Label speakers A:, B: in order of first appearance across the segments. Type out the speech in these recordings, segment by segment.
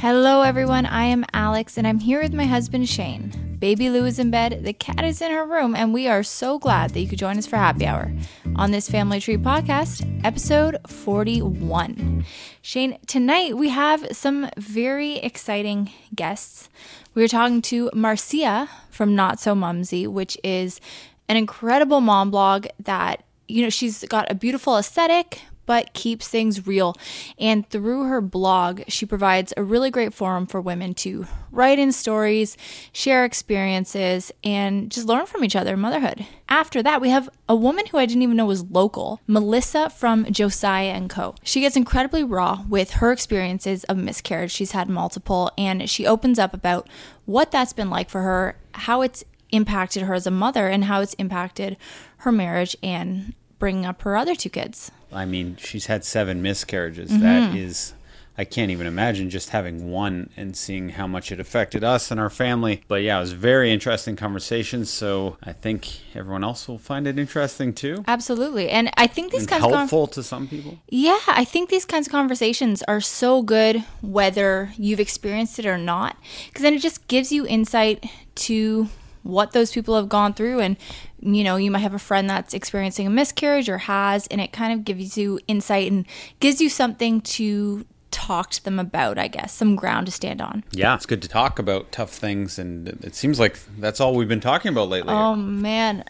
A: Hello, everyone. I am Alex, and I'm here with my husband Shane. Baby Lou is in bed, the cat is in her room, and we are so glad that you could join us for happy hour on this Family Tree podcast, episode 41. Shane, tonight we have some very exciting guests. We are talking to Marcia from Not So Mumsy, which is an incredible mom blog that, you know, she's got a beautiful aesthetic, but keeps things real. And through her blog, she provides a really great forum for women to write in stories, share experiences, and just learn from each other in motherhood. After that, we have a woman who I didn't even know was local, Melissa from Josiah and Co. She gets incredibly raw with her experiences of miscarriage. She's had multiple, and she opens up about what that's been like for her, how it's impacted her as a mother, and how it's impacted her marriage and bringing up her other two kids.
B: I mean, she's had seven miscarriages. Mm-hmm. That is, I can't even imagine just having one and seeing how much it affected us and our family. But yeah, it was very interesting conversation. So I think everyone else will find it interesting too.
A: Absolutely, and I think these
B: and
A: kinds
B: helpful
A: of
B: to some people.
A: Yeah, I think these kinds of conversations are so good whether you've experienced it or not, because then it just gives you insight to what those people have gone through and you know you might have a friend that's experiencing a miscarriage or has and it kind of gives you insight and gives you something to talk to them about i guess some ground to stand on.
B: Yeah it's good to talk about tough things and it seems like that's all we've been talking about lately.
A: Oh man.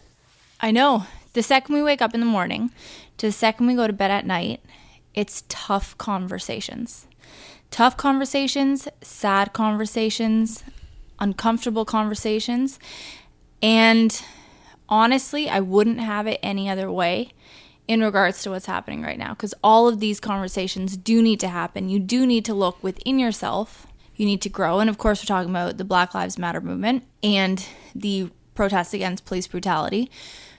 A: I know. The second we wake up in the morning to the second we go to bed at night it's tough conversations. Tough conversations sad conversations uncomfortable conversations. And honestly, I wouldn't have it any other way in regards to what's happening right now because all of these conversations do need to happen. You do need to look within yourself. You need to grow. And of course, we're talking about the Black Lives Matter movement and the protests against police brutality.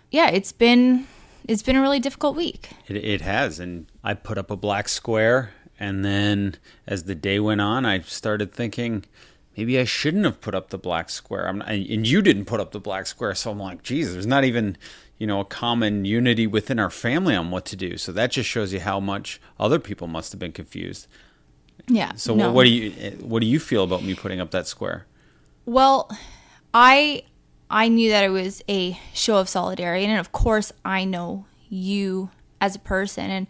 A: Yeah, it's been it's been a really difficult week.
B: It, it has, and I put up a black square, and then as the day went on, I started thinking, maybe I shouldn't have put up the black square. I'm not, and you didn't put up the black square, so I'm like, geez, there's not even you know a common unity within our family on what to do. So that just shows you how much other people must have been confused.
A: Yeah.
B: So
A: no.
B: what do you what do you feel about me putting up that square?
A: Well, I I knew that it was a show of solidarity, and of course, I know you as a person, and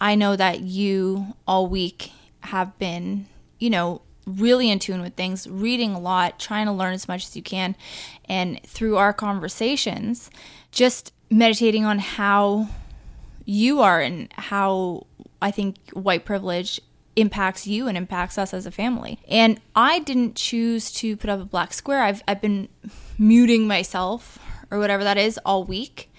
A: I know that you all week have been, you know, really in tune with things, reading a lot, trying to learn as much as you can. And through our conversations, just meditating on how you are and how I think white privilege impacts you and impacts us as a family. And I didn't choose to put up a black square. I've, I've been muting myself or whatever that is all week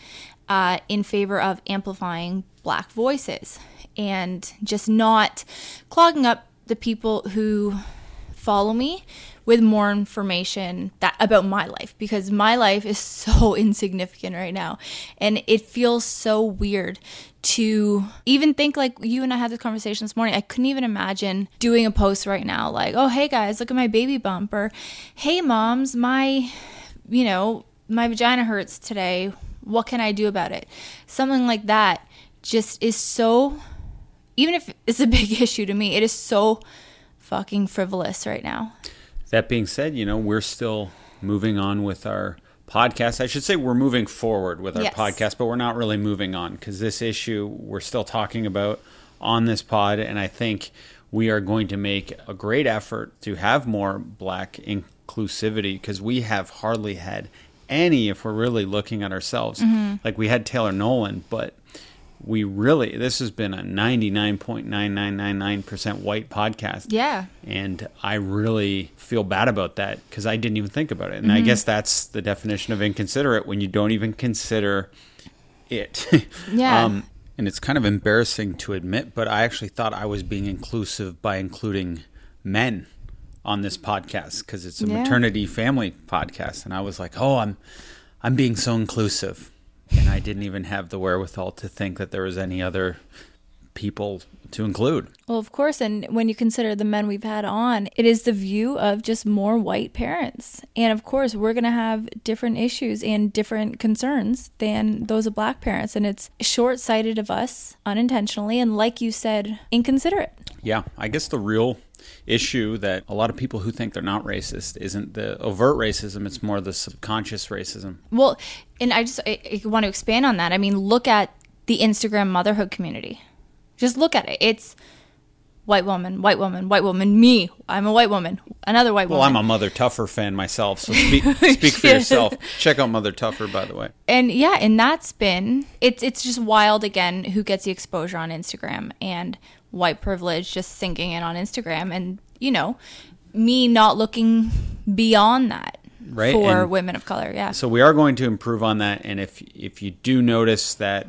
A: uh, in favor of amplifying black voices and just not clogging up the people who follow me with more information that about my life because my life is so insignificant right now and it feels so weird to even think like you and I had this conversation this morning. I couldn't even imagine doing a post right now like, "Oh, hey guys, look at my baby bump," or "Hey moms, my you know, my vagina hurts today. What can I do about it?" Something like that just is so even if it's a big issue to me, it is so fucking frivolous right now.
B: That being said, you know, we're still moving on with our podcast. I should say we're moving forward with our yes. podcast, but we're not really moving on because this issue we're still talking about on this pod. And I think we are going to make a great effort to have more black inclusivity because we have hardly had any if we're really looking at ourselves. Mm-hmm. Like we had Taylor Nolan, but we really this has been a 99.9999% white podcast.
A: Yeah.
B: And i really feel bad about that because i didn't even think about it. And mm-hmm. i guess that's the definition of inconsiderate when you don't even consider it.
A: Yeah. Um,
B: and it's kind of embarrassing to admit but i actually thought i was being inclusive by including men on this podcast because it's a yeah. maternity family podcast. And i was like oh i'm i'm being so inclusive and I didn't even have the wherewithal to think that there was any other people to include.
A: Well, of course, and when you consider the men we've had on, it is the view of just more white parents. And of course, we're going to have different issues and different concerns than those of black parents. And it's short sighted of us unintentionally, and like you said, inconsiderate.
B: Yeah, I guess the real issue that a lot of people who think they're not racist isn't the overt racism, it's more the subconscious racism.
A: Well, and I just I, I want to expand on that. I mean, look at the Instagram motherhood community. Just look at it. It's white woman, white woman, white woman, me. I'm a white woman, another white
B: well,
A: woman.
B: Well, I'm a Mother Tougher fan myself, so speak, speak for yourself. Check out Mother Tougher, by the way.
A: And yeah, and that's been it's it's just wild again who gets the exposure on Instagram and white privilege just sinking in on Instagram and you know me not looking beyond that
B: right
A: for
B: and
A: women of color yeah
B: so we are going to improve on that and if if you do notice that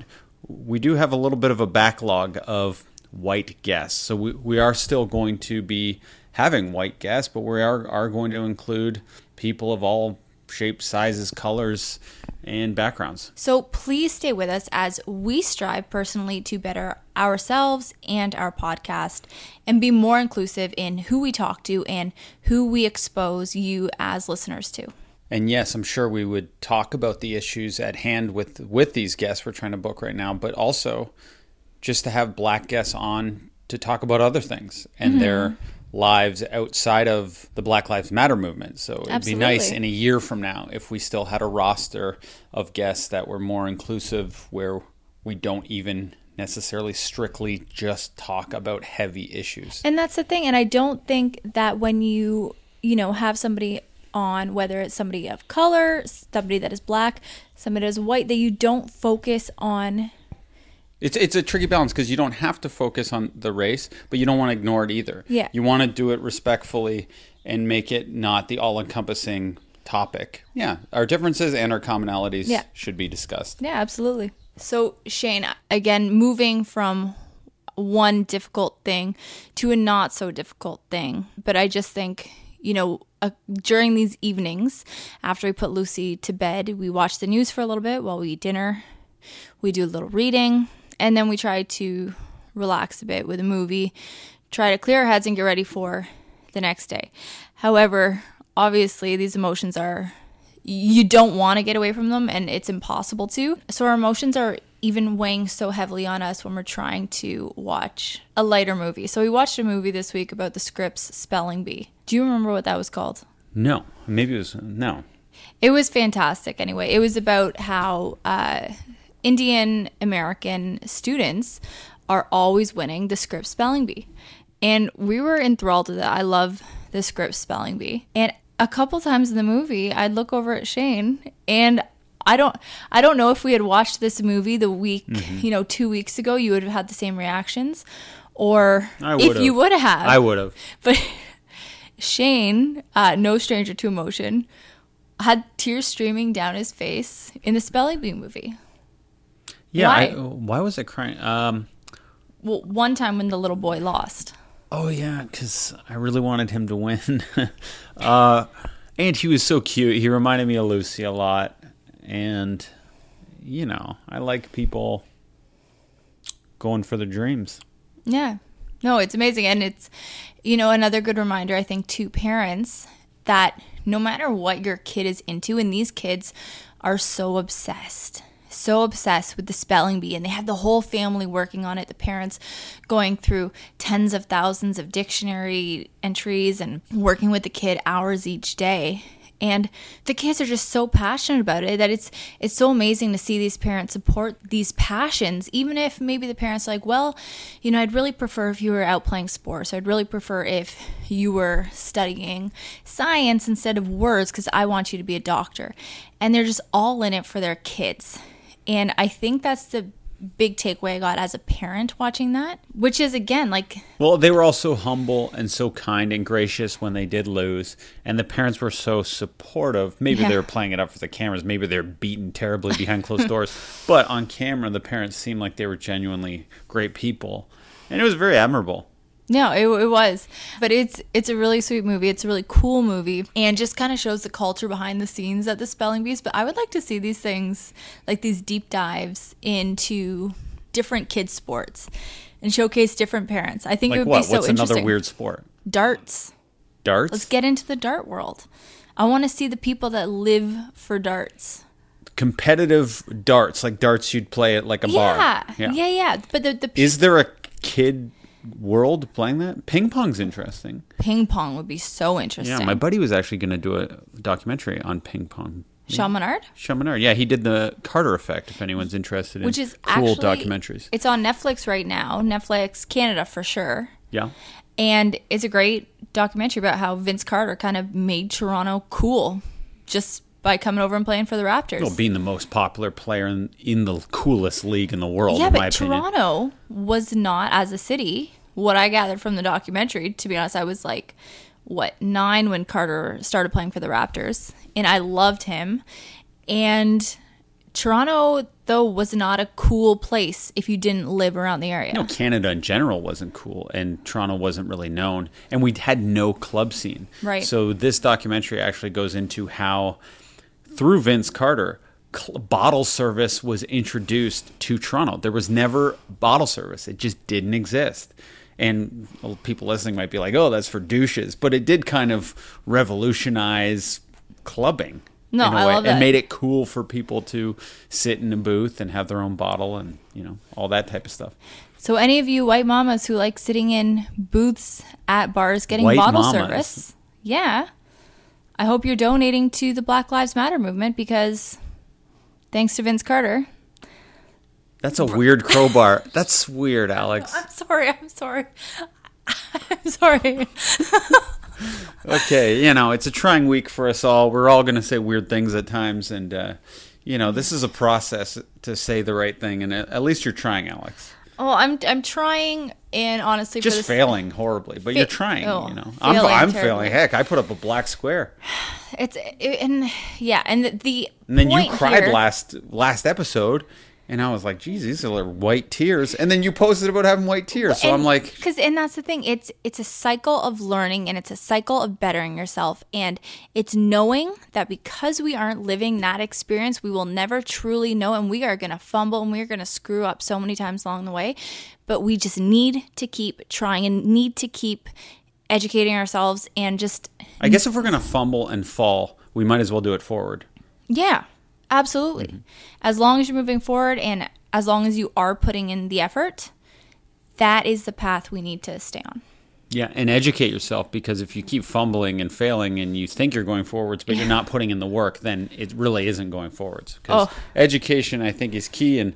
B: we do have a little bit of a backlog of white guests. So we, we are still going to be having white guests, but we are, are going to include people of all shapes, sizes, colors, and backgrounds.
A: So please stay with us as we strive personally to better ourselves and our podcast and be more inclusive in who we talk to and who we expose you as listeners to.
B: And yes, I'm sure we would talk about the issues at hand with with these guests we're trying to book right now, but also just to have black guests on to talk about other things and mm-hmm. their lives outside of the Black Lives Matter movement. So it'd Absolutely. be nice in a year from now if we still had a roster of guests that were more inclusive where we don't even necessarily strictly just talk about heavy issues.
A: And that's the thing and I don't think that when you, you know, have somebody on whether it's somebody of color, somebody that is black, somebody that is white that you don't focus on
B: it's it's a tricky balance because you don't have to focus on the race, but you don't want to ignore it either.
A: Yeah.
B: You want to do it respectfully and make it not the all-encompassing topic. Yeah, our differences and our commonalities yeah. should be discussed.
A: Yeah, absolutely. So, Shane, again, moving from one difficult thing to a not so difficult thing, but I just think, you know, uh, during these evenings after we put Lucy to bed, we watch the news for a little bit while we eat dinner. We do a little reading, and then we try to relax a bit with a movie, try to clear our heads and get ready for the next day. However, obviously, these emotions are, you don't want to get away from them and it's impossible to. So, our emotions are even weighing so heavily on us when we're trying to watch a lighter movie. So, we watched a movie this week about the Scripps Spelling Bee. Do you remember what that was called?
B: No. Maybe it was, no.
A: It was fantastic anyway. It was about how uh, Indian American students are always winning the Scripps spelling bee. And we were enthralled with it. I love the Scripps spelling bee. And a couple times in the movie, I'd look over at Shane and I don't I don't know if we had watched this movie the week, mm-hmm. you know, 2 weeks ago, you would have had the same reactions or if you would have.
B: I would have.
A: But Shane, uh, no stranger to emotion, had tears streaming down his face in the spelling bee movie.
B: Yeah. Why? I, why was it crying? Um,
A: well, one time when the little boy lost.
B: Oh yeah, because I really wanted him to win. uh, and he was so cute. He reminded me of Lucy a lot, and you know, I like people going for their dreams.
A: Yeah. No, it's amazing. And it's, you know, another good reminder, I think, to parents that no matter what your kid is into, and these kids are so obsessed so obsessed with the spelling bee and they have the whole family working on it the parents going through tens of thousands of dictionary entries and working with the kid hours each day. And the kids are just so passionate about it that it's it's so amazing to see these parents support these passions even if maybe the parents are like well you know i'd really prefer if you were out playing sports. I'd really prefer if you were studying science instead of words because i want you to be a doctor and they're just all in it for their kids and I think that's the big takeaway I got as a parent watching that, which is again like
B: Well, they were all so humble and so kind and gracious when they did lose, and the parents were so supportive. Maybe yeah. they were playing it up for the cameras, maybe they're beaten terribly behind closed doors, but on camera the parents seemed like they were genuinely great people. And it was very admirable.
A: No, it, it was, but it's it's a really sweet movie. It's a really cool movie, and just kind of shows the culture behind the scenes at the Spelling Bees. But I would like to see these things, like these deep dives into different kids' sports, and showcase different parents. I think like it would what? be so
B: What's
A: interesting.
B: another weird sport?
A: Darts.
B: Darts.
A: Let's get into the dart world. I want to see the people that live for darts
B: competitive darts, like darts you'd play at like a
A: yeah. bar. Yeah, yeah, yeah. But the, the
B: is there a kid world playing that. Ping pong's interesting.
A: Ping pong would be so interesting.
B: Yeah, my buddy was actually going to do a documentary on ping pong.
A: Sean Menard?
B: Sean Menard. Yeah, he did the Carter Effect. If anyone's interested in
A: Which is
B: cool
A: actually,
B: documentaries.
A: It's on Netflix right now. Netflix Canada for sure.
B: Yeah.
A: And it's a great documentary about how Vince Carter kind of made Toronto cool just by coming over and playing for the Raptors.
B: Well, being the most popular player in, in the coolest league in the world,
A: yeah,
B: in my
A: but
B: opinion.
A: Toronto was not as a city. What I gathered from the documentary, to be honest, I was like, what, nine when Carter started playing for the Raptors. And I loved him. And Toronto, though, was not a cool place if you didn't live around the area.
B: No, Canada in general wasn't cool, and Toronto wasn't really known, and we had no club scene.
A: Right.
B: So this documentary actually goes into how, through Vince Carter, cl- bottle service was introduced to Toronto. There was never bottle service; it just didn't exist. And people listening might be like, "Oh, that's for douches," but it did kind of revolutionize clubbing.
A: No,
B: in a
A: I
B: way,
A: love
B: and
A: that.
B: made it cool for people to sit in a booth and have their own bottle and you know all that type of stuff.
A: So, any of you white mamas who like sitting in booths at bars getting
B: White
A: bottle
B: mamas.
A: service, yeah, I hope you're donating to the Black Lives Matter movement because thanks to Vince Carter.
B: That's a weird crowbar. That's weird, Alex.
A: I'm sorry. I'm sorry. I'm sorry.
B: Okay, you know, it's a trying week for us all. We're all going to say weird things at times, and, uh, you know, this is a process to say the right thing, and at at least you're trying, Alex.
A: Oh, I'm I'm trying, and honestly,
B: Just
A: this,
B: failing horribly, but you're trying,
A: oh,
B: you know. I'm,
A: failing
B: I'm failing. Heck, I put up a black square.
A: It's it, and yeah, and the, the
B: And then you cried
A: here-
B: last last episode, and I was like, "Geez, these are white tears." And then you posted about having white tears, so I'm like,
A: because and that's the thing it's it's a cycle of learning and it's a cycle of bettering yourself and it's knowing that because we aren't living that experience we will never truly know and we are going to fumble and we're going to screw up so many times along the way but we just need to keep trying and need to keep educating ourselves and just
B: I guess if we're gonna fumble and fall, we might as well do it forward.
A: yeah absolutely
B: Mm-hmm.
A: as long as you're moving forward and as long as you are putting in the effort that is the path we need to stay on
B: Yeah, and educate yourself because if you keep fumbling and failing and you think you're going forwards, but you're not putting in the work, then it really isn't going forwards. Because
A: Oh.
B: education, I think, is key, and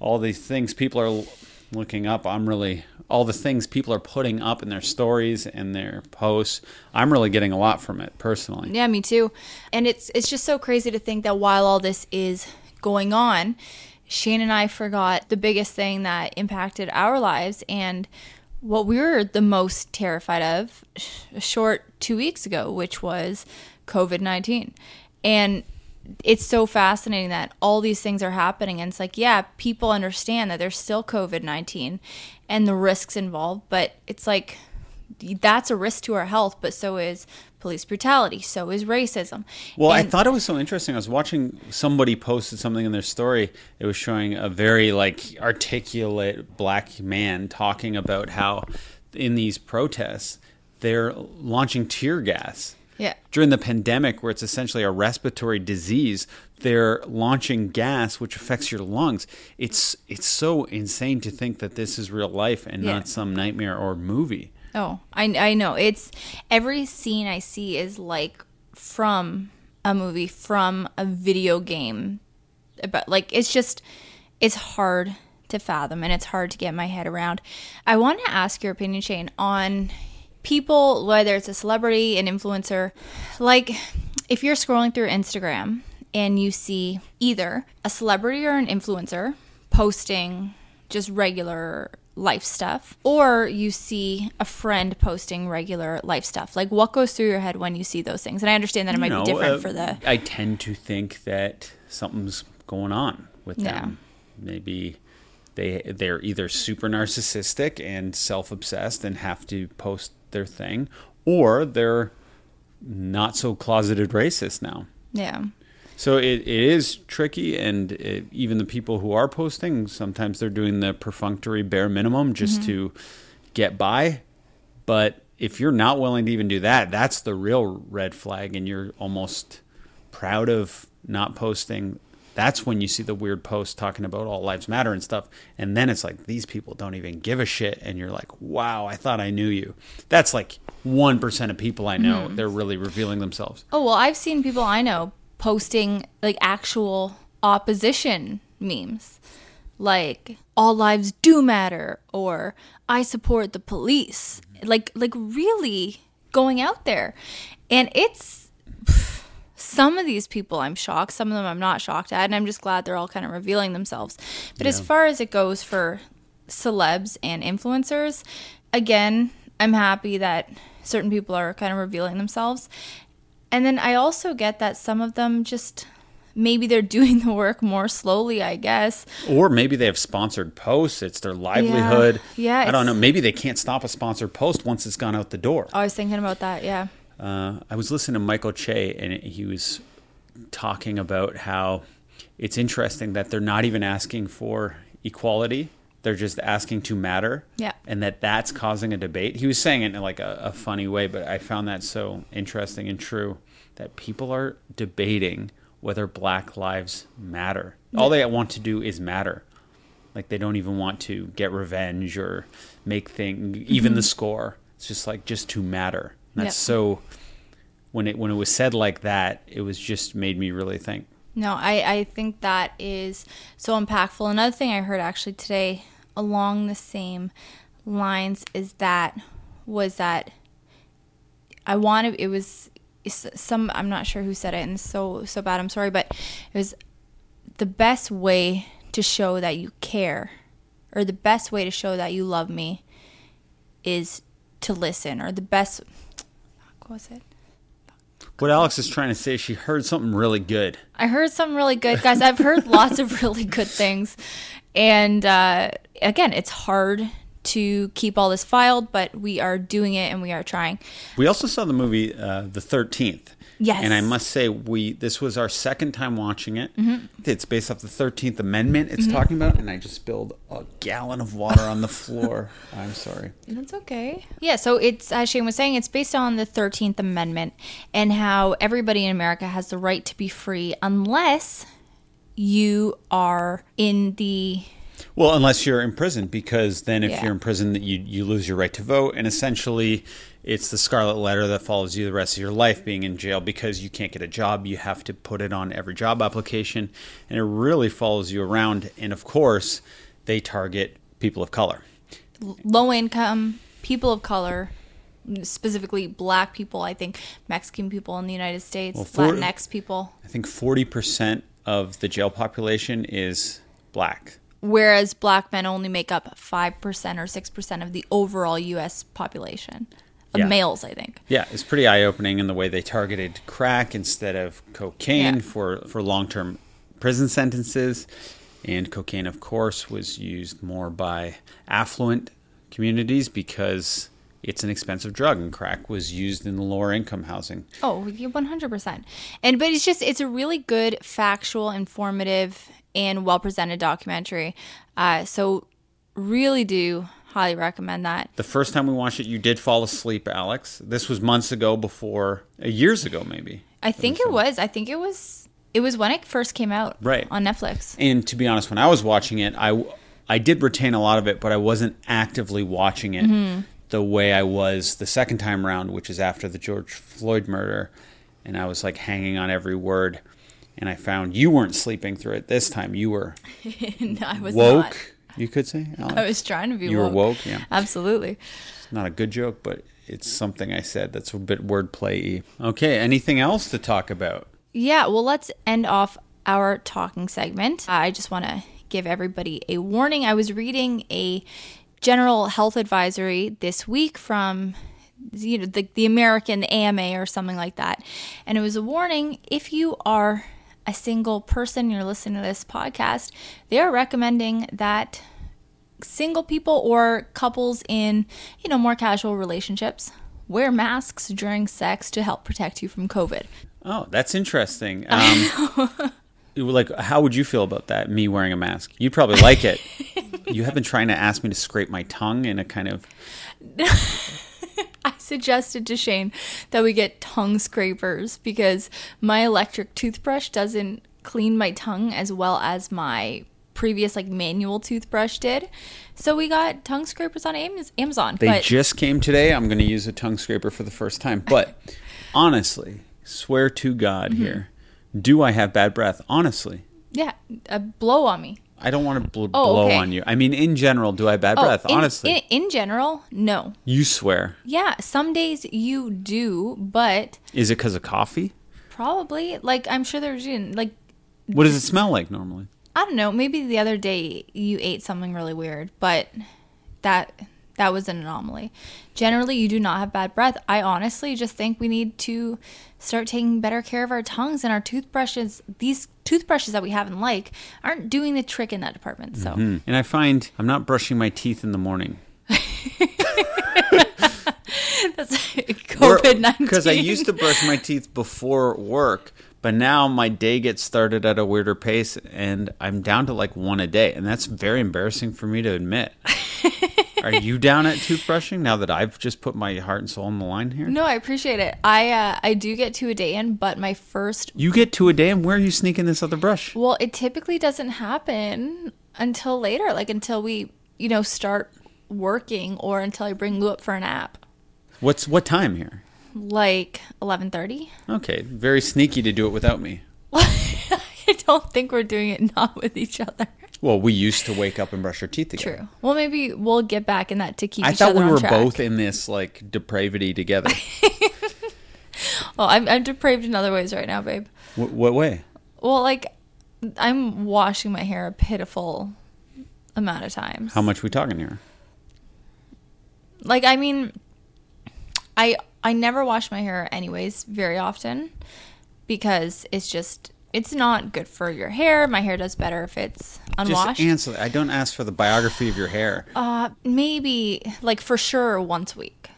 B: all these things people are looking up. I'm really all the things people are putting up in their stories and their posts. I'm really getting a lot from it personally.
A: Yeah, me too. And it's it's just so crazy to think that while all this is going on, Shane and I forgot the biggest thing that impacted our lives and what we were the most terrified of a short 2 weeks ago, which was COVID-19. And it's so fascinating that all these things are happening and it's like yeah people understand that there's still covid-19 and the risks involved but it's like that's a risk to our health but so is police brutality so is racism
B: Well, I thought it was so interesting. I was watching somebody posted something in their story. It was showing a very like articulate black man talking about how in these protests they're launching tear gas.
A: Yeah
B: During the pandemic, where it's essentially a respiratory disease, they're launching gas which affects your lungs. It's it's so insane to think that this is real life and
A: Yeah.
B: not some nightmare or movie.
A: Oh, I I know. It's every scene I see is like from a movie, from a video game. But like it's just it's hard to fathom and it's hard to get my head around. I want to ask your opinion, Shane, on people whether it's a celebrity, an influencer, like if you're scrolling through Instagram and you see either a celebrity or an influencer posting just regular life stuff or you see a friend posting regular life stuff like what goes through your head when you see those things and i understand that it might
B: know,
A: be different
B: uh,
A: for the
B: I tend to think that something's going on with
A: Yeah.
B: them. Maybe they they're either super narcissistic and self-obsessed and have to post their thing, or they're not so closeted racist now.
A: yeah
B: So it, it is tricky, and it, even the people who are posting, sometimes they're doing the perfunctory bare minimum just mm-hmm. to get by. But if you're not willing to even do that, that's the real red flag, and you're almost proud of not posting that's when you see the weird posts talking about all lives matter and stuff. And then it's like these people don't even give a shit, and you're like, wow, I thought I knew you. That's like one percent of people I know. Mm-hmm. They're really revealing themselves.
A: Oh well, I've seen people I know posting like actual opposition memes like all lives do matter or I support the police. Like like really going out there. And it's some of these people I'm shocked, some of them I'm not shocked at, and I'm just glad they're all kind of revealing themselves. But yeah. as far as it goes for celebs and influencers, again, I'm happy that certain people are kind of revealing themselves. And then I also get that some of them just maybe they're doing the work more slowly, I guess.
B: Or maybe they have sponsored posts. It's their livelihood. Yeah, yeah I don't know. Maybe they can't stop a sponsored post once it's gone out the door.
A: I was thinking about that. Yeah.
B: Uh, I was listening to Michael Che, and he was talking about how it's interesting that they're not even asking for equality. They're just asking to matter.
A: Yeah.
B: And that that's causing a debate. He was saying it in like a, a funny way, but I found that so interesting and true that people are debating whether Black Lives Matter. All they want to do is matter. Like they don't even want to get revenge or make thing even mm-hmm. the score. It's just like just to matter. And that's yep. so when it when it was said like that, it was just made me really think.
A: No, I, I think that is so impactful. Another thing I heard actually today along the same lines is that was that I wanted it was some I'm not sure who said it and so so bad I'm sorry but it was the best way to show that you care or the best way to show that you love me is to listen or the best was it
B: what Alex is trying to say, she heard something really good.
A: I heard something really good, guys. I've heard lots of really good things, and uh, again, it's hard to keep all this filed, but we are doing it and we are trying.
B: We also saw the movie uh, The Thirteenth.
A: Yes.
B: And I must say, we this was our second time watching it. Mm-hmm. It's based off the Thirteenth Amendment. It's mm-hmm. talking about, and I just spilled a gallon of water on the floor. I'm sorry.
A: That's okay. Yeah. So it's as Shane was saying, it's based on the Thirteenth Amendment and how everybody in America has the right to be free unless you are in the
B: well, unless you're in prison, because then if yeah. you're in prison, that you you lose your right to vote, and essentially, it's the scarlet letter that follows you the rest of your life being in jail because you can't get a job. You have to put it on every job application, and it really follows you around. And of course, they target people of color,
A: low income people of color, specifically black people. I think Mexican people in the United States, well, 40, Latinx people.
B: I think forty percent of the jail population is black
A: whereas black men only make up 5% or 6% of the overall US population yeah. males, I think.
B: Yeah, it's pretty eye opening in the way they targeted crack instead of cocaine yeah. for, for long term prison sentences. And cocaine, of course, was used more by affluent communities because it's an expensive drug and crack was used in the lower income housing.
A: Oh, 100%. And but it's just it's a really good factual informative and well presented documentary. Uh, so, really do highly recommend that.
B: The first time we watched it, you did fall asleep, Alex. This was months ago, before uh, years ago, maybe.
A: I think it was. I think it was. It was when it first came out,
B: right,
A: on Netflix.
B: And to be honest, when I was watching it, I I did retain a lot of it, but I wasn't actively watching it mm-hmm. the way I was the second time around, which is after the George Floyd murder, and I was like hanging on every word and I found you weren't sleeping through it this time. You were
A: no, I was
B: woke.
A: Not.
B: You could say.
A: Alex. I was trying to be.
B: You
A: woke.
B: were woke. Yeah,
A: absolutely.
B: It's not a good joke, but it's something I said that's a bit wordplay. Okay. Anything else to talk about?
A: Yeah. Well, let's end off our talking segment. I just want to give everybody a warning. I was reading a general health advisory this week from you know the, the American AMA or something like that. And it was a warning if you are a single person, you're listening to this podcast, they are recommending that single people or couples in, you know, more casual relationships wear masks during sex to help protect you from COVID.
B: Oh, that's interesting. Um, like, how would you feel about that? Me wearing a mask? You'd probably like it. you have been trying to ask me to scrape my tongue in a kind of
A: I suggested to Shane that we get tongue scrapers because my electric toothbrush doesn't clean my tongue as well as my previous like manual toothbrush did. So we got tongue scrapers on Amazon.
B: They but- just came today. I'm going to use a tongue scraper for the first time. But honestly, swear to God mm-hmm. here, do I have bad breath? Honestly.
A: Yeah, a blow on me.
B: I don't want to bl- oh, blow okay. on you. I mean, in general, do I have bad oh, breath?
A: In,
B: honestly,
A: in, in, general, no.
B: You swear?
A: Yeah, some days you do, but
B: is it because of coffee?
A: Probably. Like I'm sure there's like.
B: What does it smell like normally?
A: I don't know. Maybe the other day you ate something really weird, but that that was an anomaly. Generally, you do not have bad breath. I honestly just think we need to start taking better care of our tongues and our toothbrushes. These toothbrushes that we have and like aren't doing the trick in that department. So, mm-hmm.
B: and I find I'm not brushing my teeth in the morning. That's COVID nineteen. Because I used to brush my teeth before work, but now my day gets started at a weirder pace, and I'm down to like one a day, and that's very embarrassing for me to admit. Are you down at toothbrushing now that I've just put my heart and soul on the line here?
A: No, I appreciate it. I uh, I do get two a day in, but my first
B: you get two a day, and where are you sneaking this other brush?
A: Well, it typically doesn't happen until later, like until we you know start working or until I bring Lou up for a nap.
B: What's what time here?
A: like 11:30.
B: Okay, very sneaky to do it without me.
A: I don't think we're doing it not with each other.
B: Well, we used to wake up and brush our teeth together.
A: True. Well, maybe we'll get back in that to keep.
B: I thought we were track. both in this like depravity together.
A: well, I'm, I'm depraved in other ways right now, babe.
B: W- what way?
A: Well, like I'm washing my hair a pitiful amount of times.
B: How much we talking here?
A: Like, I mean, I I never wash my hair anyways very often because it's just it's not good for your hair. My hair does better if it's unwashed.
B: Just answer. I don't ask for the biography of your hair.
A: Uh, maybe like for sure once a week.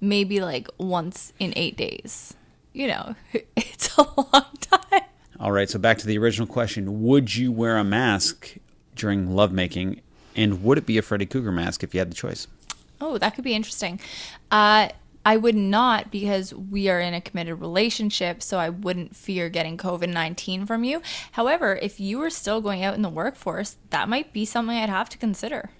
A: Maybe like once in eight days. You know, it's a long time.
B: All right. So back to the original question: Would you wear a mask during lovemaking, and would it be a Freddy Krueger mask if you had the choice?
A: Oh, that could be interesting. Uh, I would not because we are in a committed relationship, so I wouldn't fear getting COVID 19 from you. However, if you were still going out in the workforce, that might be something I'd have to consider.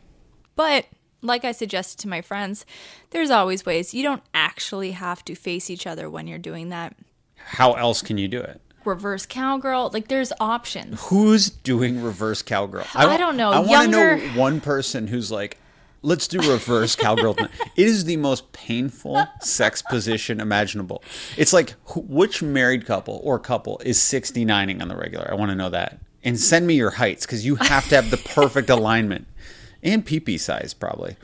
A: But like I suggested to my friends, there's always ways. You don't actually have to face each other when you're doing that.
B: How else can you do it?
A: Reverse cowgirl, like there's options.
B: Who's doing reverse cowgirl?
A: I, I don't know.
B: I want to know one person who's like, let's do reverse cowgirl. it is the most painful sex position imaginable. It's like which married couple or couple is 69ing on the regular? I want to know that. And send me your heights because you have to have the perfect alignment and pee size probably.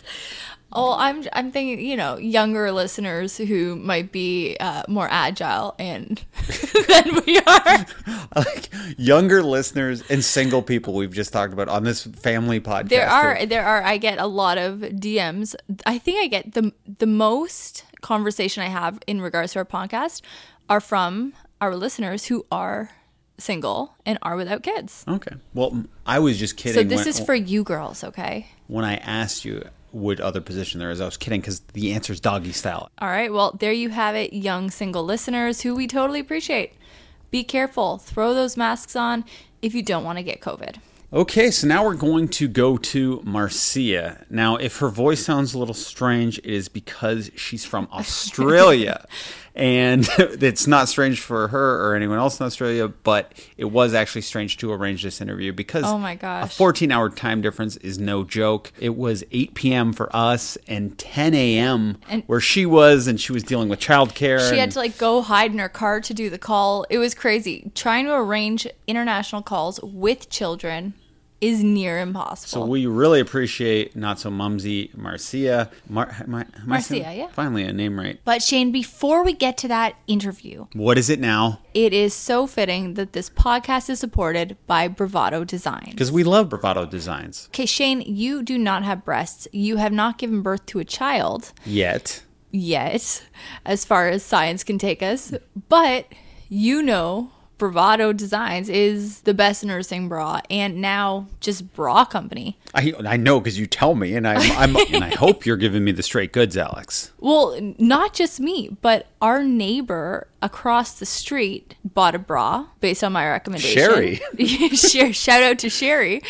A: Oh, I'm I'm thinking, you know, younger listeners who might be uh, more agile and than we are.
B: like younger listeners and single people we've just talked about on this family podcast.
A: There are there are I get a lot of DMs. I think I get the the most conversation I have in regards to our podcast are from our listeners who are single and are without kids.
B: Okay. Well, I was just kidding.
A: So this when, is for you girls, okay?
B: When I asked you, would other position there is. I was kidding because the answer is doggy style.
A: All right. Well, there you have it, young single listeners who we totally appreciate. Be careful. Throw those masks on if you don't want to get COVID.
B: Okay, so now we're going to go to Marcia. Now, if her voice sounds a little strange, it is because she's from Australia. And it's not strange for her or anyone else in Australia, but it was actually strange to arrange this interview because
A: oh my gosh,
B: a 14 hour time difference is no joke. It was 8 p.m. for us and 10 a.m. where she was, and she was dealing with childcare.
A: She
B: and,
A: had to like go hide in her car to do the call. It was crazy trying to arrange international calls with children is near impossible.
B: So we really appreciate not so mumsy Marcia. Mar- Mar-
A: Marcia, yeah.
B: Finally, a name right.
A: But Shane, before we get to that interview,
B: what is it now?
A: It is so fitting that this podcast is supported by Bravado Designs.
B: Because we love Bravado Designs.
A: Okay, Shane, you do not have breasts. You have not given birth to a child.
B: Yet.
A: Yet, as far as science can take us. But you know Bravado Designs is the best nursing bra and now just bra company.
B: I I know because you tell me, and I'm, I'm and I hope you're giving me the straight goods, Alex.
A: Well, not just me, but our neighbor across the street bought a bra based on my recommendation.
B: Sherry,
A: shout out to Sherry,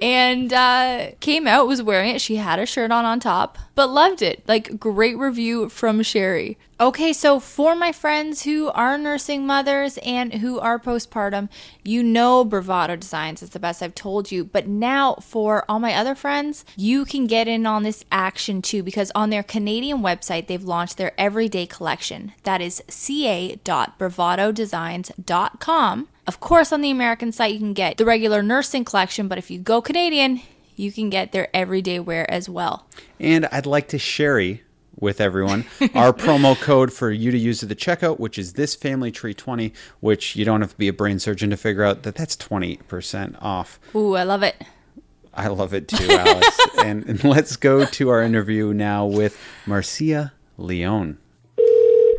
A: and uh, came out was wearing it. She had a shirt on on top, but loved it. Like great review from Sherry. Okay, so for my friends who are nursing mothers and who are postpartum, you know Bravado Designs is the best I've told you. But now for all my other friends, you can get in on this action too because on their Canadian website, they've launched their everyday collection. That is ca.bravadodesigns.com. Of course, on the American site, you can get the regular nursing collection, but if you go Canadian, you can get their everyday wear as well.
B: And I'd like to Sherry with everyone. Our promo code for you to use at the checkout, which is this family tree 20, which you don't have to be a brain surgeon to figure out that that's 20% off.
A: Ooh, I love it.
B: I love it too, Alice. and, and let's go to our interview now with Marcia Leone.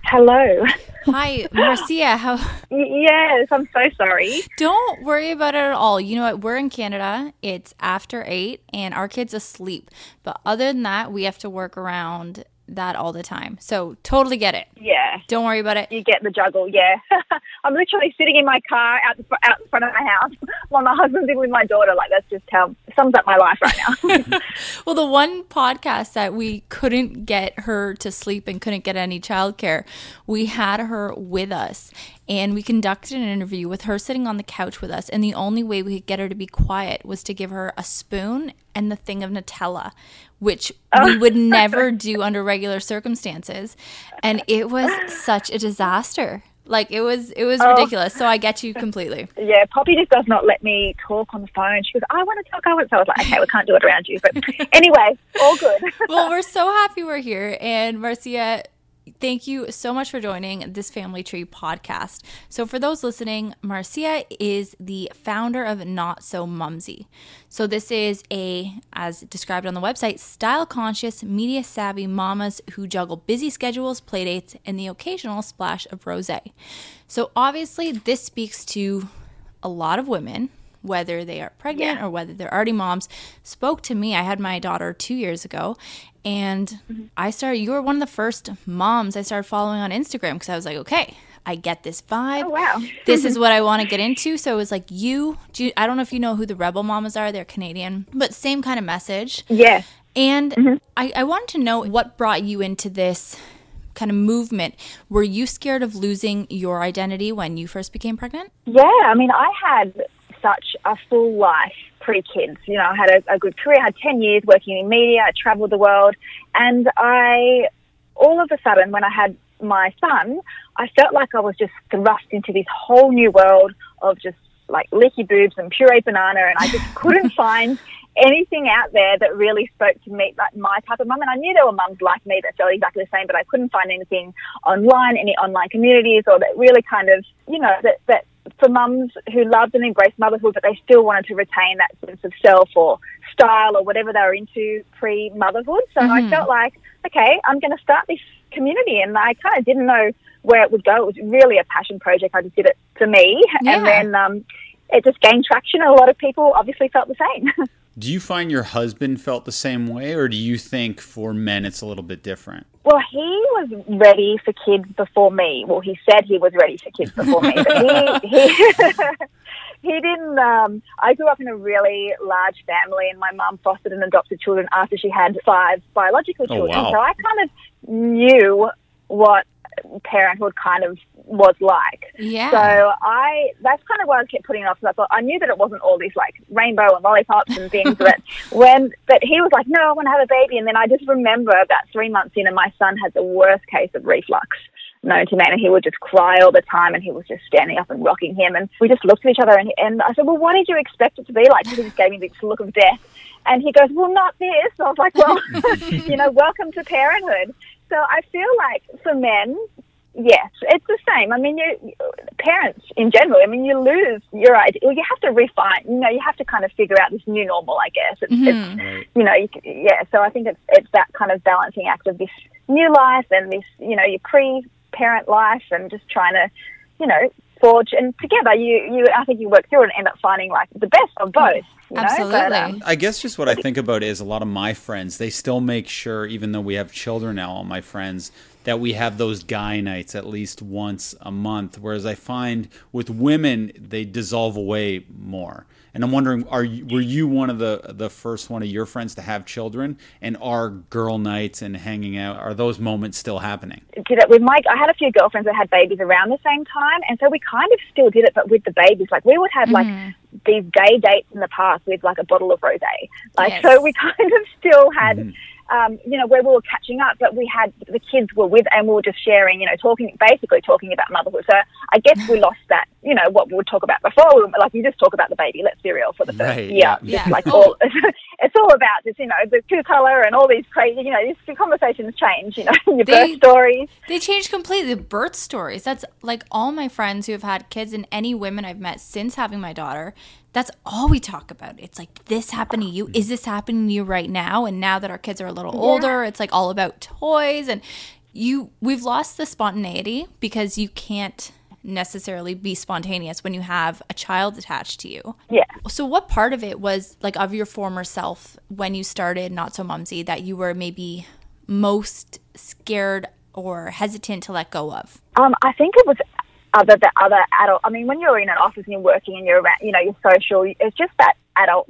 C: Hello.
A: Hi, Marcia. How?
C: Yes, I'm so sorry.
A: Don't worry about it at all. You know what? We're in Canada. It's after eight, and our kid's asleep. But other than that, we have to work around that all the time. So totally get it.
C: Yeah.
A: Don't worry about it.
C: You get the juggle, yeah. I'm literally sitting in my car out the, out in front of my house while my husband's in with my daughter. Like, that's just how sums up my life right now.
A: well, the one podcast that we couldn't get her to sleep and couldn't get any childcare, we had her with us and we conducted an interview with her sitting on the couch with us and the only way we could get her to be quiet was to give her a spoon and the thing of nutella which oh. we would never do under regular circumstances. And it was such a disaster. Like it was it was oh. ridiculous. So i get you completely.
C: Yeah poppy just does not let me talk on the phone. She goes i want to talk i want so i was like okay we can't do it around you. But anyway all good.
A: Well we're so happy we're here and marcia Thank you so much for joining this Family Tree podcast. So, for those listening, Marcia is the founder of Not So Mumsy. So, this is a, as described on the website, style conscious, media savvy mamas who juggle busy schedules, playdates, and the occasional splash of rose. So, obviously, this speaks to a lot of women whether they are pregnant yeah. or whether they're already moms, spoke to me. I had my daughter two years ago, and mm-hmm. I started, you were one of the first moms I started following on Instagram because I was like, okay, I get this vibe.
C: Oh, wow.
A: this is what I want to get into. So it was like, you, you, I don't know if you know who the Rebel Mamas are, they're Canadian, but same kind of message.
C: Yeah.
A: And mm-hmm. I, I wanted to know what brought you into this kind of movement. Were you scared of losing your identity when you first became pregnant?
C: Yeah, I mean, I had such a full life pre kids. You know, I had a, a good career, I had 10 years working in media, I traveled the world, and I, all of a sudden, when I had my son, I felt like I was just thrust into this whole new world of just like leaky boobs and puree banana, and I just couldn't find anything out there that really spoke to me, like my type of mum. And I knew there were mums like me that felt exactly the same, but I couldn't find anything online, any online communities, or that really kind of, you know, that that for mums who loved and embraced motherhood, but they still wanted to retain that sense of self or style or whatever they were into pre motherhood. So mm-hmm. I felt like, okay, I'm going to start this community. And I kind of didn't know where it would go. It was really a passion project. I just did it for me. Yeah. And then um, it just gained traction. And a lot of people obviously felt the same.
B: Do you find your husband felt the same way, or do you think for men it's a little bit different?
C: Well, he was ready for kids before me. Well, he said he was ready for kids before me, but he he, he didn't. Um, I grew up in a really large family, and my mum fostered and adopted children after she had five biological oh, children.
B: Oh, wow.
C: So I kind of knew what parenthood kind of was like.
A: Yeah.
C: So I that's kind of why I kept putting it off because I thought I knew that it wasn't all these like rainbow and lollipops and things. but when but he was like, no, I want to have a baby, and then I just remember about three months in, and my son had the worst case of reflux known to man, and he would just cry all the time, and he was just standing up and rocking him, and we just looked at each other, and, and I said, well, what did you expect it to be like? He just gave me this look of death. And he goes, well, not this. I was like, well, you know, welcome to parenthood. So I feel like for men, yes, it's the same. I mean, you, parents in general. I mean, you lose your idea. You have to refine. You know, you have to kind of figure out this new normal. I guess. It's, mm-hmm. it's you know, you, yeah. So I think it's it's that kind of balancing act of this new life and this, you know, your pre-parent life and just trying to, you know, forge and together you you I think you work through it and end up finding like the best of both. You
A: Absolutely.
C: Know? But, um,
B: I guess just what I think about is a lot of my friends, they still make sure, even though we have children now, all my friends, that we have those guy nights at least once a month. Whereas I find with women, they dissolve away more. And I'm wondering, are you, were you one of the the first one of your friends to have children? And are girl nights and hanging out are those moments still happening?
C: did it with my. I had a few girlfriends that had babies around the same time, and so we kind of still did it, but with the babies. Like we would have like mm-hmm. these gay dates in the past with like a bottle of rosé. Like
A: Yes.
C: so, we kind of still had. Mm-hmm. Um, you know, where we were catching up, but we had the kids were with, and we were just sharing, you know, talking, basically talking about motherhood. So I guess we lost that, you know, what we would talk about before. We were, like, you just talk about the baby, let's be real, for the first
B: Right,
C: year.
B: yeah.
A: Yeah.
C: like all, it's all about just, you know, the two color and all these crazy, you know, these conversations change, you know, your
A: They-
C: birth stories.
A: They changed completely. The birth stories. That's like all my friends who have had kids and any women I've met since having my daughter. That's all we talk about. It's like this happened to you. Is this happening to you right now? And now that our kids are a little older, it's like all about toys and you. We've lost the spontaneity because you can't necessarily be spontaneous when you have a child attached to you.
C: Yeah.
A: So, what part of it was like of your former self when you started Not So Mumsy that you were maybe most scared or hesitant to let go of?
C: Um, I think it was other the other adult. I mean, when you're in an office and you're working and you're around, you know, you're social. It's just that adult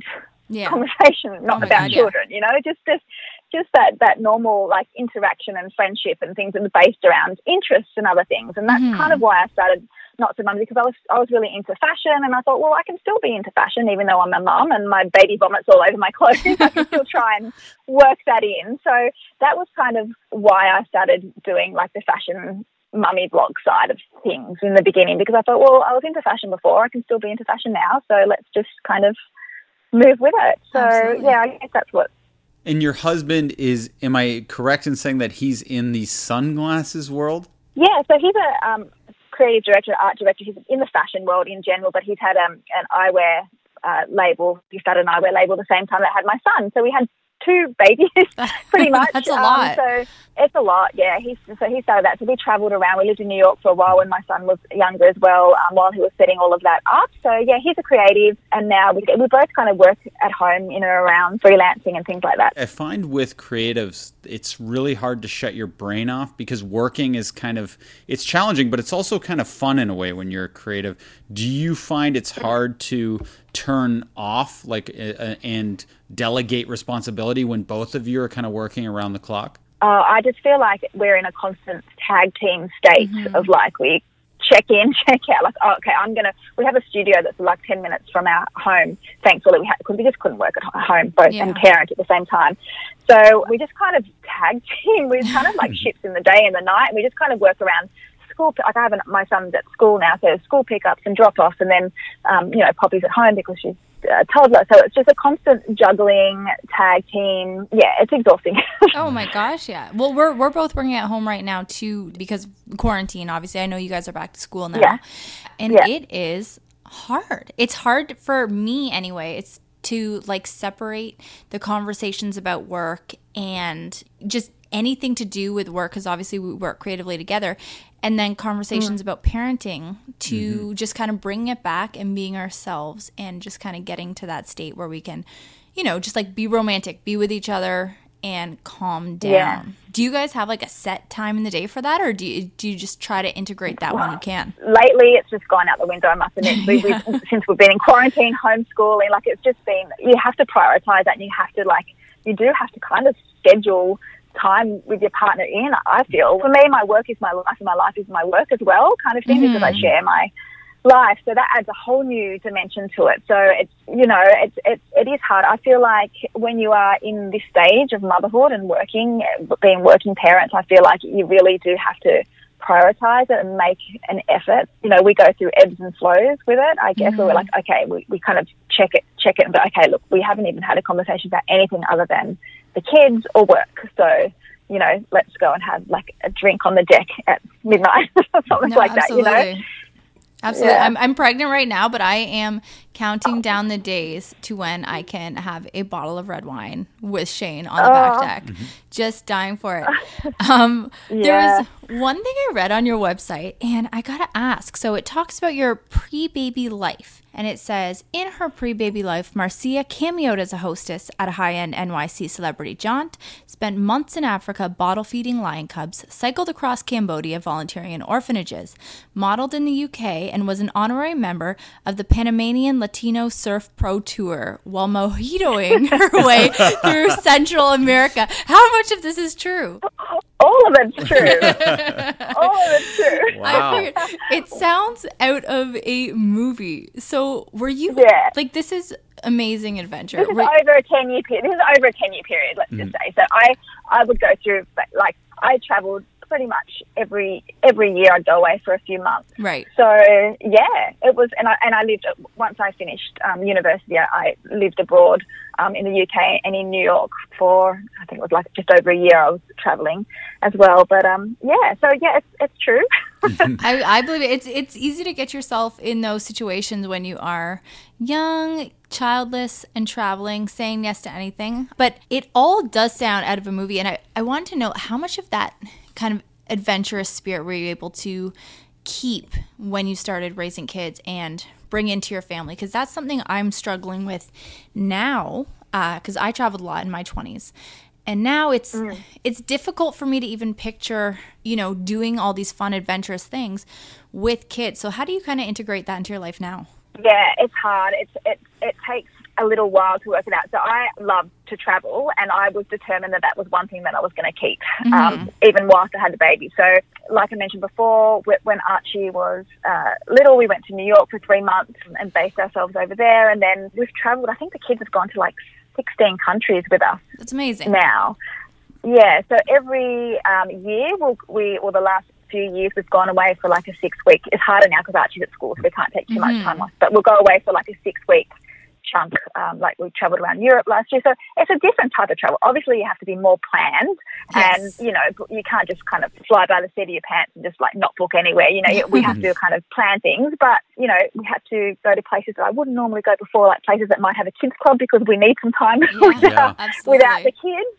A: Yeah.
C: conversation, not oh
A: my
C: about
A: God, yeah.
C: children. You know, just just just that that normal like interaction and friendship and things that are based around interests and other things. And that's kind of mm-hmm. why I started not so mumsy because I was I was really into fashion and I thought, well, I can still be into fashion even though I'm a mum and my baby vomits all over my clothes. I can still try and work that in. So that was kind of why I started doing like the fashion mummy blog side of things in the beginning because I thought, well, I was into fashion before, I can still be into fashion now, so let's just kind of move with it. So
A: Absolutely.
C: yeah, I guess that's what
B: And your husband is, am I correct in saying that he's in the sunglasses world?
C: Yeah, so he's a um, creative director, art director. He's in the fashion world in general, but he's had um, an eyewear uh, label. He started an eyewear label the same time that I had my son. So we had two babies, pretty much.
A: That's a
C: Um,
A: lot.
C: so it's a lot, yeah. He so he started that. So we travelled around. We lived in New York for a while when my son was younger as well, um, while he was setting all of that up. So yeah, he's a creative, and now we we both kind of work at home in and around freelancing and things like that.
B: I find with creatives, it's really hard to shut your brain off because working is kind of it's challenging, but it's also kind of fun in a way when you're a creative. Do you find it's hard to turn off like uh, and delegate responsibility when both of you are kind of working around the clock?
C: uh, I just feel like we're in a constant tag team state of like we check in, check out. Like, oh, okay, I'm gonna. We have a studio that's like ten minutes from our home. Thankfully, we had because we just couldn't work at home both
A: Yeah.
C: and parent at the same time. So we just kind of tag team. We're kind of like ships in the day and the night. And we just kind of work around school. Like I have an, my son's at school now, so school pickups and drop offs, and then um, you know Poppy's at home because she's a toddler. So it's just a constant juggling tag team. Yeah, it's exhausting.
A: Oh my gosh, yeah. Well, we're we're both working at home right now too because quarantine. Obviously, I know you guys are back to school now,
C: Yeah.
A: and
C: Yeah.
A: it is hard. It's hard for me anyway. It's to like separate the conversations about work and just anything to do with work because obviously we work creatively together and then conversations mm-hmm. about parenting to mm-hmm. just kind of bring it back and being ourselves and just kind of getting to that state where we can you know just like be romantic be with each other and calm down
C: Yeah.
A: do you guys have like a set time in the day for that or do you, do you just try to integrate that when you can
C: lately it's just gone out the window. I must admit, we, we, since we've been in quarantine, homeschooling, like it's just been. You have to prioritize that, and you have to like you do have to kind of schedule time with your partner in. I feel for me, my work is my life, and my life is my work as well, kind of thing, because I mm. share my life. So that adds a whole new dimension to it. So it's you know it's it's it is hard. I feel like when you are in this stage of motherhood and working, being working parents, I feel like you really do have to prioritize it and make an effort. You know, we go through ebbs and flows with it. I guess where we're mm. like, okay, we, we kind of check it, check it, go, okay, look, we haven't even had a conversation about anything other than the kids or work. So, you know, let's go and have like a drink on the deck at midnight or something
A: No,
C: like that. You know,
A: absolutely. Absolutely. Yeah. I'm, I'm pregnant right now, but I am counting down the days to when I can have a bottle of red wine with Shane on the back deck. Mm-hmm. Just dying for it. Um, yeah. There's one thing I read on your website, and I got to ask. So it talks about your pre baby life. And it says, in her pre baby life, Marcia cameoed as a hostess at a high end NYC celebrity jaunt, spent months in Africa bottle feeding lion cubs, cycled across Cambodia volunteering in orphanages, modeled in the UK, and was an honorary member of the Panamanian Latino Surf Pro Tour while mojitoing her way through Central America. How much of this is true?
C: All of it's true. All of it's true. Wow.
A: it sounds out of a movie. So were you yeah. like this is amazing adventure.
C: This is
A: were,
C: over a ten year period. This is over a ten year period, let's mm. just say. So I I would go through like I traveled pretty much every every year I'd go away for a few months.
A: Right.
C: So yeah, it was, and I and I lived once I finished um, university. I, lived abroad um, in the UK and in New York for I think it was like just over a year. I was traveling as well. But um, yeah, so yeah, it's, it's true.
A: I, I believe it. It's it's easy to get yourself in those situations when you are young, childless, and traveling, saying yes to anything. But it all does sound out of a movie, and I I want to know how much of that kind of adventurous spirit were you able to keep when you started raising kids and bring into your family? Because that's something I'm struggling with now. Because uh, I traveled a lot in my 20s, and now it's mm. it's difficult for me to even picture you know doing all these fun adventurous things with kids so how do you kind of integrate that into your life now
C: yeah it's hard it's it, it takes a little while to work it out. So I love to travel, and I was determined that that was one thing that I was going to keep, mm-hmm. um, even whilst I had the baby. So, like I mentioned before, when Archie was uh, little, we went to New York for three months and based ourselves over there, and then we've travelled. I think the kids have gone to like 16 countries with us.
A: That's amazing.
C: Now, yeah. So every um, year, we'll, we or the last few years we've gone away for like a six week. It's harder now because Archie's at school, so we can't take too mm-hmm. much time off. But we'll go away for like a six week chunk, um, like we travelled around Europe last year. So it's a different type of travel. Obviously, you have to be more planned, yes. and you know you can't just kind of fly by the seat of your pants and just like not book anywhere. You know, we have to kind of plan things, but you know we had to go to places that I wouldn't normally go before, like places that might have a kids club because we need some time yeah, without, yeah. without the kids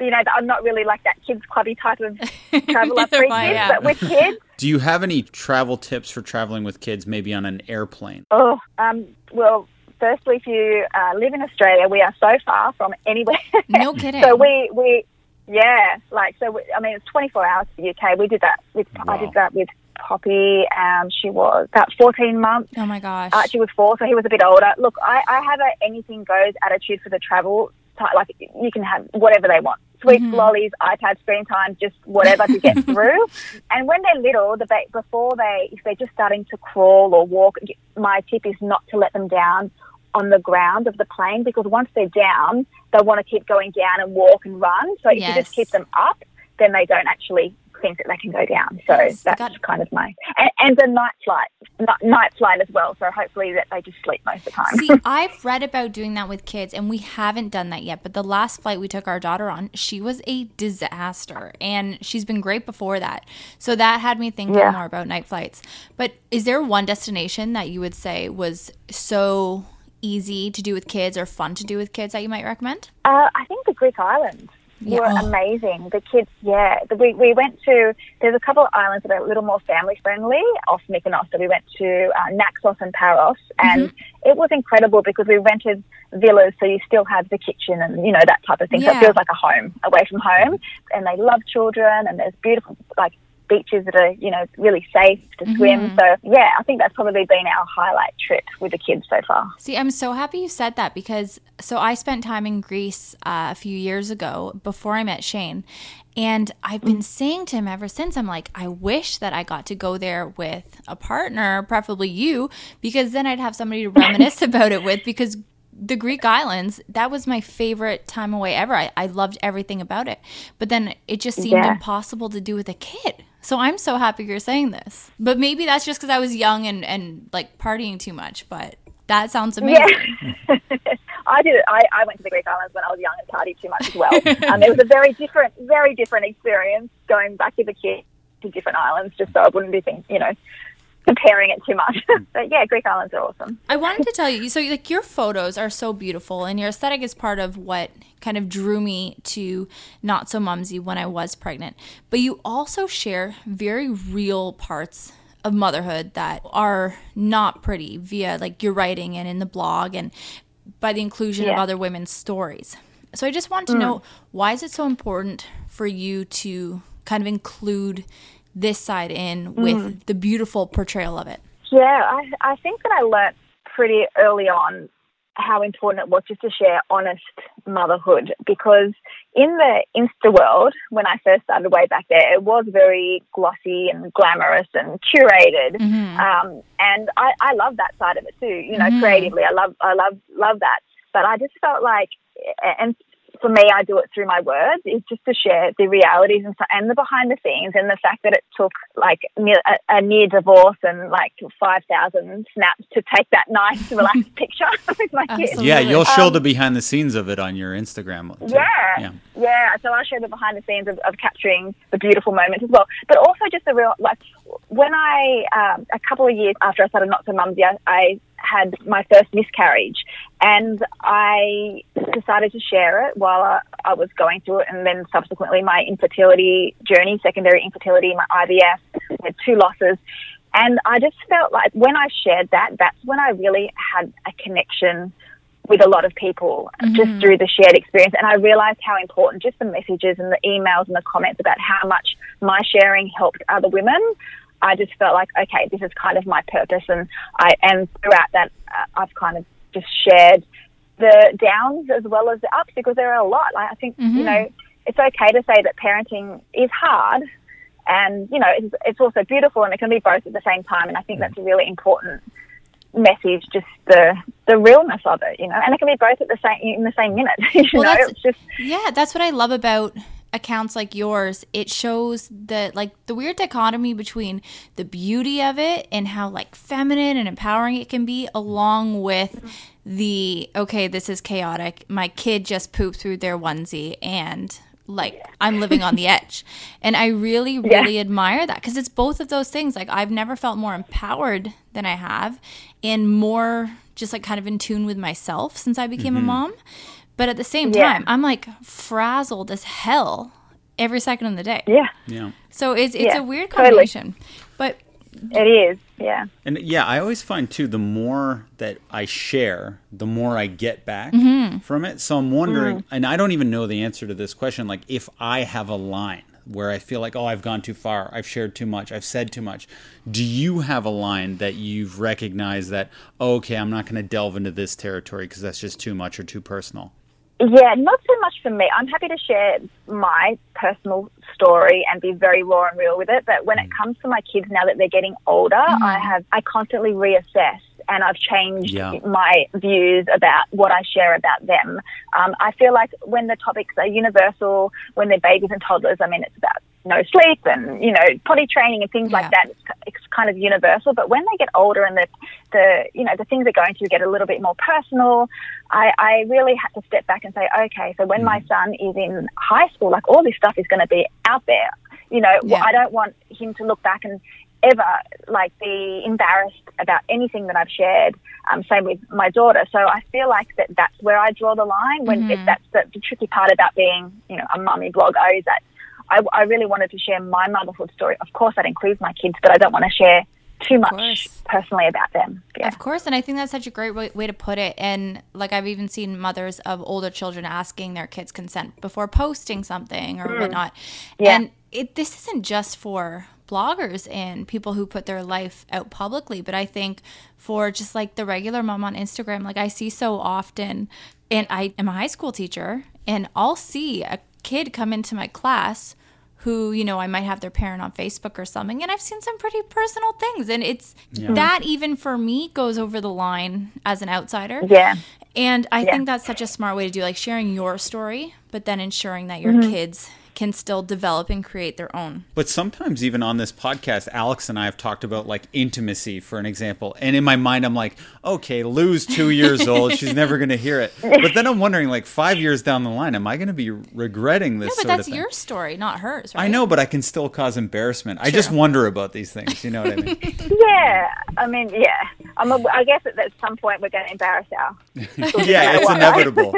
C: you know, I'm not really like that kids clubby type of traveler pre kids, but with kids.
B: Do you have any travel tips for traveling with kids, maybe on an airplane?
C: Oh, um, well, firstly, if you uh, live in Australia, we are so far from anywhere.
A: No kidding.
C: so we, we, yeah, like, so, we, I mean, it's 24 hours to the UK. We did that with, wow. I did that with Poppy. Um, she was about 14 months.
A: Oh my gosh.
C: Archie was four, so he was a bit older. Look, I, I have a anything goes attitude for the travel. Like, you can have whatever they want sweet mm-hmm. lollies, iPad screen time, just whatever to get through. And when they're little, the ba- before they, if they're just starting to crawl or walk, my tip is not to let them down on the ground of the plane because once they're down, they want to keep going down and walk and run. So if yes. you just keep them up, then they don't actually think that they can go down. So yes, that's kind of my and, and the night flight, night flight as well. So hopefully that they just sleep most of the time.
A: See, I've read about doing that with kids, and we haven't done that yet. But the last flight we took our daughter on, she was a disaster, and she's been great before that. So that had me thinking yeah. more about night flights. But is there one destination that you would say was so easy to do with kids or fun to do with kids that you might recommend?
C: Uh, I think the Greek islands yeah. were oh. amazing. The kids, yeah. We, we went to, there's a couple of islands that are a little more family friendly off Mykonos. So we went to uh, Naxos and Paros, and mm-hmm. it was incredible because we rented villas, so you still have the kitchen and, you know, that type of thing. Yeah. So it feels like a home away from home. And they love children, and there's beautiful, like, beaches that are, you know, really safe to mm-hmm. swim. So, yeah, I think that's probably been our highlight trip with the kids so far.
A: See, I'm so happy you said that because so I spent time in Greece uh, a few years ago before I met Shane. And I've been saying to him ever since, I'm like, I wish that I got to go there with a partner, preferably you, because then I'd have somebody to reminisce about it with. Because the Greek islands, that was my favorite time away ever. I, I loved everything about it. But then it just seemed yeah. impossible to do with a kid. So I'm so happy you're saying this. But maybe that's just because I was young and, and like partying too much. But that sounds amazing.
C: Yeah. I did it. I, I went to the Greek islands when I was young and partied too much as well. um, it was a very different, very different experience going back as a kid to different islands, just so I wouldn't be, think, you know, comparing it too much. but yeah, Greek islands are awesome.
A: I wanted to tell you, so like your photos are so beautiful, and your aesthetic is part of what kind of drew me to Not So Mumsy when I was pregnant. But you also share very real parts of motherhood that are not pretty via like your writing and in the blog and by the inclusion yeah. of other women's stories. So I just want to mm. know why is it so important for you to kind of include this side in with mm. the beautiful portrayal of it?
C: Yeah, I, I think that I learnt pretty early on how important it was just to share honest motherhood because in the Insta world, when I first started way back there, it was very glossy and glamorous and curated. Mm-hmm. Um, and I, I love that side of it too. You know, mm-hmm. creatively, I love, I love, love that. But I just felt like, and for me, I do it through my words, is just to share the realities and, and the behind the scenes and the fact that it took like a, a, near divorce and like 5,000 snaps to take that nice, relaxed picture with my kids.
B: Yeah, you'll show um, the behind the scenes of it on your Instagram.
C: Yeah, yeah, yeah. So I'll show the behind the scenes of, of capturing the beautiful moments as well. But also just the real, like, when I, um, a couple of years after I started Not So Mumsy, I, I had my first miscarriage and I decided to share it while I, I, was going through it and then subsequently my infertility journey, secondary infertility, my IVF, had two losses. And I just felt like when I shared that, that's when I really had a connection with a lot of people mm-hmm. just through the shared experience. And I realized how important just the messages and the emails and the comments about how much my sharing helped other women. I just felt like, okay, this is kind of my purpose. And I, and throughout that, uh, I've kind of just shared the downs as well as the ups because there are a lot. Like, I think, mm-hmm. you know, it's okay to say that parenting is hard and, you know, it's, it's also beautiful and it can be both at the same time. And I think that's a really important message, just the the realness of it, you know, and it can be both at the same in the same minute. You well, know, it's just
A: yeah, that's what I love about accounts like yours, it shows the like the weird dichotomy between the beauty of it and how like feminine and empowering it can be, along with the okay, this is chaotic. My kid just pooped through their onesie and like I'm living on the edge. And I really, really yeah. admire that because it's both of those things. Like I've never felt more empowered than I have and more just like kind of in tune with myself since I became mm-hmm. a mom. But at the same time, yeah. I'm like frazzled as hell every second of the day.
C: Yeah.
B: Yeah.
A: So it's it's yeah, a weird combination. Totally. But
C: it is, yeah.
B: And yeah, I always find too the more that I share, the more I get back mm-hmm. from it. So I'm wondering, mm. and I don't even know the answer to this question, like if I have a line where I feel like, oh, I've gone too far, I've shared too much, I've said too much. Do you have a line that you've recognized that, oh, okay, I'm not going to delve into this territory because that's just too much or too personal?
C: Yeah, not so much for me. I'm happy to share my personal story and be very raw and real with it. But when it mm. comes to my kids now that they're getting older, mm. I have I constantly reassess and I've changed yeah. my views about what I share about them. Um, I feel like when the topics are universal, when they're babies and toddlers, I mean, it's about no sleep and you know potty training and things yeah. like that. It's, it's, kind of universal. But when they get older and the the you know the things they're going through get a little bit more personal, I, I really had to step back and say, okay, so when mm. my son is in high school, like all this stuff is going to be out there. You know, yeah. I don't want him to look back and ever like be embarrassed about anything that I've shared. Um, same with my daughter. So I feel like that that's where I draw the line. When mm-hmm. that's the, the, tricky part about being, you know, a mummy blogger is that I, I really wanted to share my motherhood story. Of course, that includes my kids, but I don't want to share too much personally about them.
A: Yeah. Of course, and I think that's such a great way, way, to put it. And like I've even seen mothers of older children asking their kids consent before posting something or mm. whatnot. Yeah. And it, this isn't just for bloggers and people who put their life out publicly, but I think for just like the regular mom on Instagram, like I see so often, and I am a high school teacher, and I'll see a kid come into my class who you know I might have their parent on Facebook or something, and I've seen some pretty personal things, and it's yeah. that even for me goes over the line as an outsider.
C: Yeah.
A: And I yeah. think that's such a smart way to do, like sharing your story, but then ensuring that your mm-hmm. kids can still develop and create their own.
B: But sometimes, even on this podcast, Alex and I have talked about like intimacy, for an example. And in my mind, I'm like, okay, Lou's two years old. She's never going to hear it. But then I'm wondering, like, five years down the line, am I going to be regretting this?
A: No, but that's your story, not hers, right?
B: I know, but I can still cause embarrassment. I just wonder about these things. You know what I mean?
C: yeah. I mean, yeah. I'm a, I guess at some point we're going to embarrass our.
B: yeah, it's inevitable.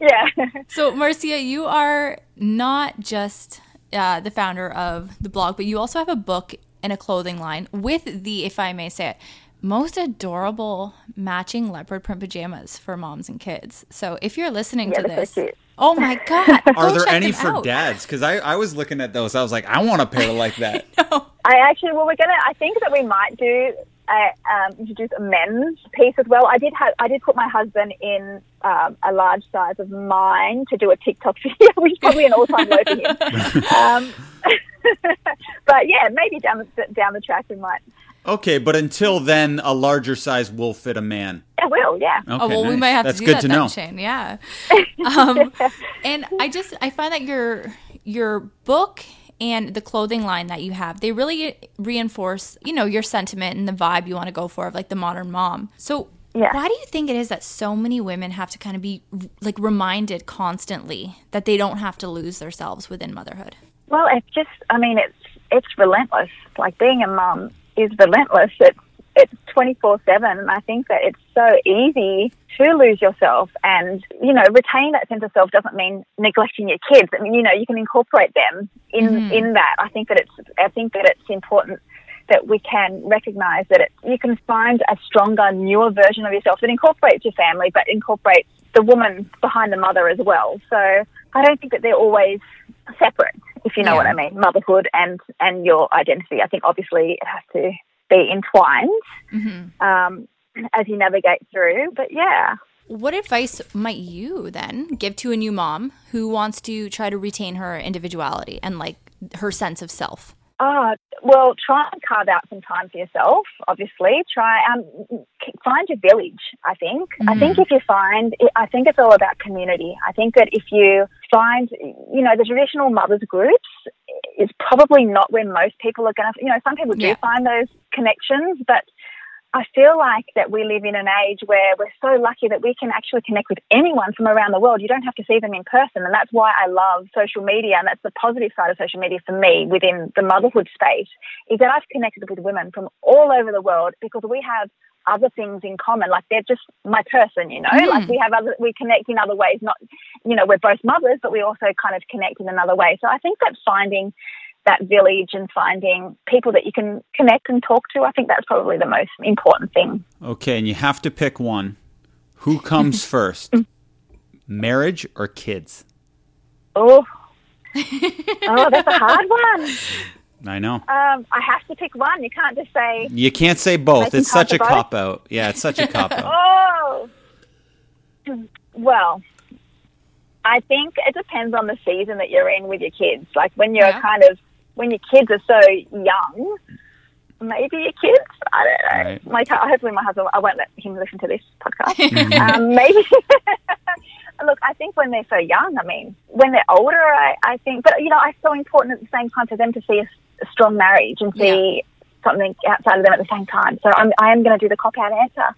C: yeah.
A: So, Marcia, you are not just uh, the founder of the blog, but you also have a book and a clothing line with the, if I may say it, most adorable matching leopard print pajamas for moms and kids. So if you're listening
C: yeah,
A: to this,
C: so
A: oh my god,
B: are there any for out. dads? Because I, I was looking at those, I was like, I want a pair like that.
A: no.
C: I actually, well, we're gonna. I think that we might do um, introduce a men's piece as well. I did have, I did put my husband in um, a large size of mine to do a TikTok video, which is probably an all-time low for him. um, but yeah, maybe down the, down the track we might.
B: Okay, but until then, a larger size will fit a man.
C: It will, yeah.
A: Okay, oh well, nice. we might have
B: That's
A: to do
B: good
A: that
B: to know.
A: Shane. Yeah. Um, and I just I find that your your book and the clothing line that you have they really reinforce you know your sentiment and the vibe you want to go for of like the modern mom. So
C: yeah.
A: why do you think it is that so many women have to kind of be like reminded constantly that they don't have to lose themselves within motherhood?
C: Well it's just i mean it's it's relentless. Like being a mom is relentless. It's it's 24 7 and i think that it's so easy to lose yourself and you know retaining that sense of self doesn't mean neglecting your kids i mean you know you can incorporate them in mm-hmm. in that i think that it's i think that it's important that we can recognize that it, you can find a stronger newer version of yourself that incorporates your family but incorporates the woman behind the mother as well so i don't think that they're always separate if you know yeah. what i mean motherhood and and your identity i think obviously it has to be entwined mm-hmm. um, as you navigate through. But yeah.
A: What advice might you then give to a new mom who wants to try to retain her individuality and like her sense of self?
C: Ah, well, try and carve out some time for yourself. Obviously, try um find your village. I think. Mm-hmm. I think if you find, I think it's all about community. I think that if you find, you know, the traditional mothers groups is probably not where most people are going to. You know, some people do yeah. find those connections, but I feel like that we live in an age where we're so lucky that we can actually connect with anyone from around the world. You don't have to see them in person. And that's why I love social media. And that's the positive side of social media for me within the motherhood space is that I've connected with women from all over the world because we have other things in common. Like they're just my person, you know, mm. like we have other, we connect in other ways. Not, you know, we're both mothers, but we also kind of connect in another way. So I think that finding that village and finding people that you can connect and talk to. I think that's probably the most important thing.
B: Okay, and you have to pick one. Who comes first? Marriage or kids?
C: Oh. oh, that's a hard one.
B: I know.
C: Um, I have to pick one. You can't just say.
B: You can't say both. It's such a cop out. Yeah, it's such a cop out.
C: oh. Well, I think it depends on the season that you're in with your kids. Like when you're yeah. kind of when your kids are so young, maybe your kids. I don't know. Right. My hopefully my husband. I won't let him listen to this podcast. um, maybe. Look, I think when they're so young, I mean, when they're older, I, I think, but you know, it's so important at the same time for them to see a, a strong marriage and see yeah. something outside of them at the same time. So I'm, I am going to do the cop out answer.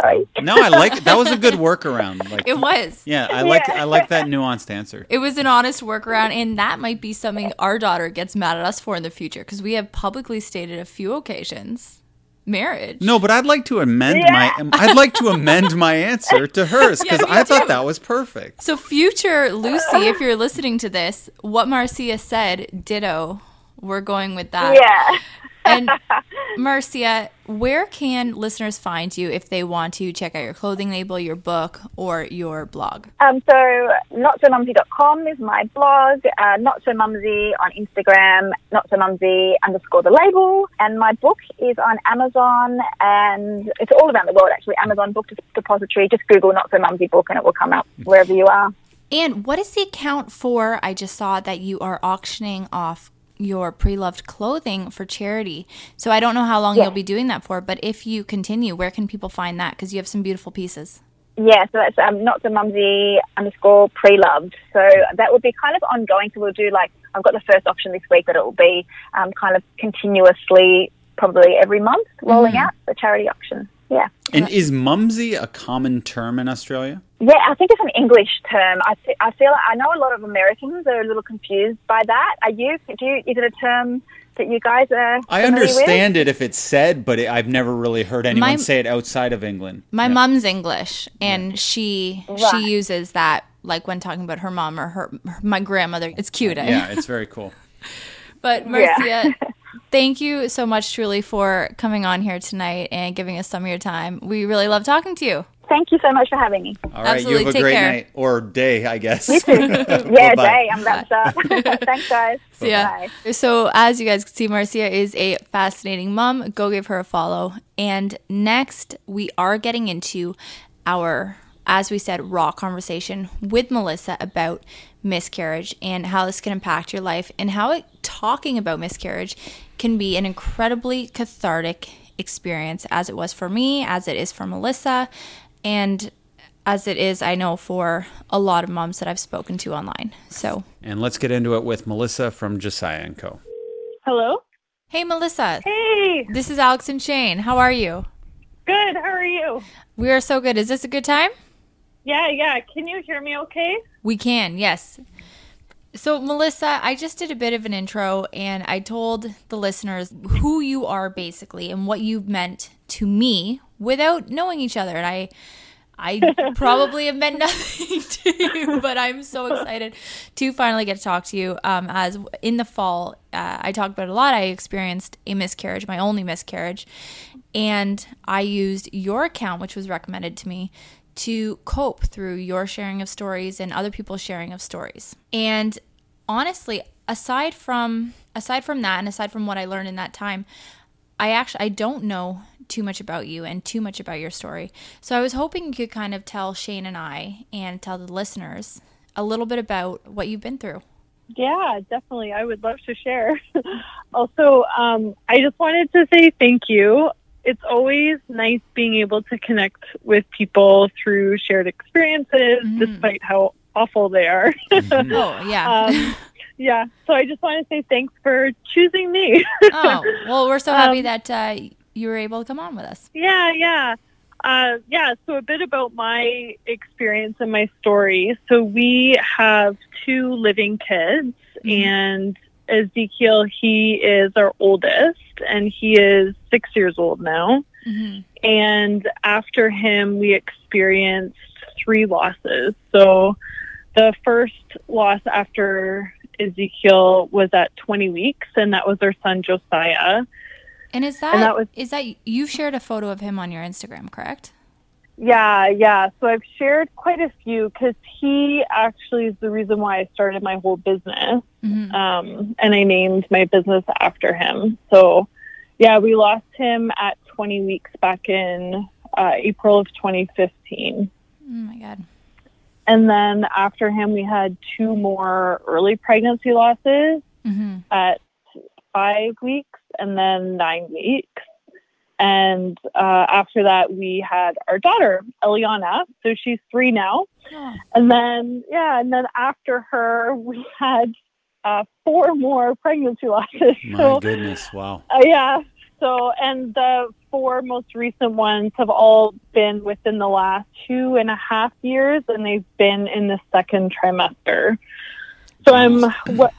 C: Sorry.
B: No, I like that was a good workaround. Like
A: it was.
B: Yeah, I like yeah. I like that nuanced answer.
A: It was an honest workaround, and that might be something our daughter gets mad at us for in the future because we have publicly stated a few occasions marriage.
B: No, but I'd like to amend yeah. my I'd like to amend my answer to hers because yeah, I thought that was perfect.
A: So future Lucy, if you're listening to this, what Marcia said, ditto. We're going with that.
C: Yeah
A: and Marcia, where can listeners find you if they want to check out your clothing label, your book, or your blog?
C: Um, so, notsomumsy.com is my blog, uh, Not So Mumsy on Instagram, Not So Mumsy underscore the label, and my book is on Amazon and it's all around the world actually. Amazon Book Depository. Just Google Not So Mumsy book and it will come up wherever you are.
A: And what is the account for? I just saw that you are auctioning off your pre-loved clothing for charity. So I don't know how long yeah. you'll be doing that for, but if you continue, where can people find that? Because you have some beautiful pieces.
C: Yeah, so that's um, not the mumsy underscore pre loved. So that would be kind of ongoing. So we'll do like, I've got the first auction this week, but it will be um, kind of continuously, probably every month, rolling
A: Mm-hmm.
C: out the charity auction. Yeah.
B: And is mumsy a common term in Australia?
C: Yeah, I think it's an English term. I, fe- I feel like I know a lot of Americans are a little confused by that. Are you? Do you? Is it a term that you guys are?
B: I
C: familiar with?
B: understand it if it's said, but it, I've never really heard anyone
A: My-
B: say it outside of England.
A: My
B: Yeah.
A: mom's English, and she
C: Right.
A: she uses that like when talking about her mom or her, her my grandmother. It's cute. eh?
B: Yeah, it's very cool.
A: But
C: Yeah.
A: Marcia, thank you so much, truly, for coming on here tonight and giving us some of your time. We really love talking to you.
C: Thank you so much for having me.
B: All right,
A: Absolutely.
B: you have a
A: Take
B: great
A: care.
B: night or day, I guess.
C: Yeah,
B: Bye-bye.
C: day. I'm wrapped up. Thanks, guys.
A: So, yeah. So, as you guys can see, Marcia is a fascinating mom. Go give her a follow. And next, we are getting into our, as we said, raw conversation with Melissa about miscarriage and how this can impact your life and how it, talking about miscarriage can be an incredibly cathartic experience, as it was for me, as it is for Melissa, and as it is, I know, for a lot of moms that I've spoken to online. So,
B: And let's get into it with Melissa from Josiah and Co.
D: Hello.
A: hey, Melissa.
D: Hey.
A: This is Alex and Shane. How are you?
D: Good. How are you?
A: We are so good. Is this a good time?
D: Yeah, yeah. Can you hear me okay?
A: We can, yes. So, Melissa, I just did a bit of an intro and I told the listeners who you are basically and what you've meant to me without knowing each other. And I I probably have meant nothing to you, but I'm so excited to finally get to talk to you. Um, as in the fall, uh, I talked about it a lot. I experienced a miscarriage, my only miscarriage, and I used your account, which was recommended to me, to cope through your sharing of stories and other people's sharing of stories. And honestly, aside from aside from that, and aside from what I learned in that time, I actually I don't know too much about you and too much about your story. So I was hoping you could kind of tell Shane and I and tell the listeners a little bit about what you've been through.
D: Yeah, definitely. I would love to share. also, um, I just wanted to say thank you. It's always nice being able to connect with people through shared experiences, despite how awful they are.
A: Oh, yeah.
D: um, yeah. So I just want to say thanks for choosing me.
A: oh, well, we're so happy
D: um,
A: that uh, you were able to come on with us.
D: Yeah, yeah. Uh, yeah, so a bit about my experience and my story. So we have two living kids, and Ezekiel, he is our oldest, and he is six years old now.
A: hmm
D: And after him, we experienced three losses. So the first loss after Ezekiel was at 20 weeks, and that was our son Josiah.
A: And is that,
D: And that was-
A: is that you've shared a photo of him on your Instagram, correct?
D: Yeah, yeah. So I've shared quite a few because he actually is the reason why I started my whole business.
A: hmm
D: Um, and I named my business after him. So, yeah, we lost him at 20 weeks back in uh, April of 2015.
A: Oh my god.
D: And then after him, we had two more early pregnancy losses
A: hmm
D: at five weeks and then nine weeks. And uh, after that, we had our daughter, Eliana. So she's three now.
A: Oh.
D: And then, yeah, and then after her, we had uh, four more pregnancy losses.
B: My
D: so,
B: goodness, wow.
D: uh, yeah. So, and the four most recent ones have all been within the last two and a half years, and they've been in the second trimester. So I'm, what,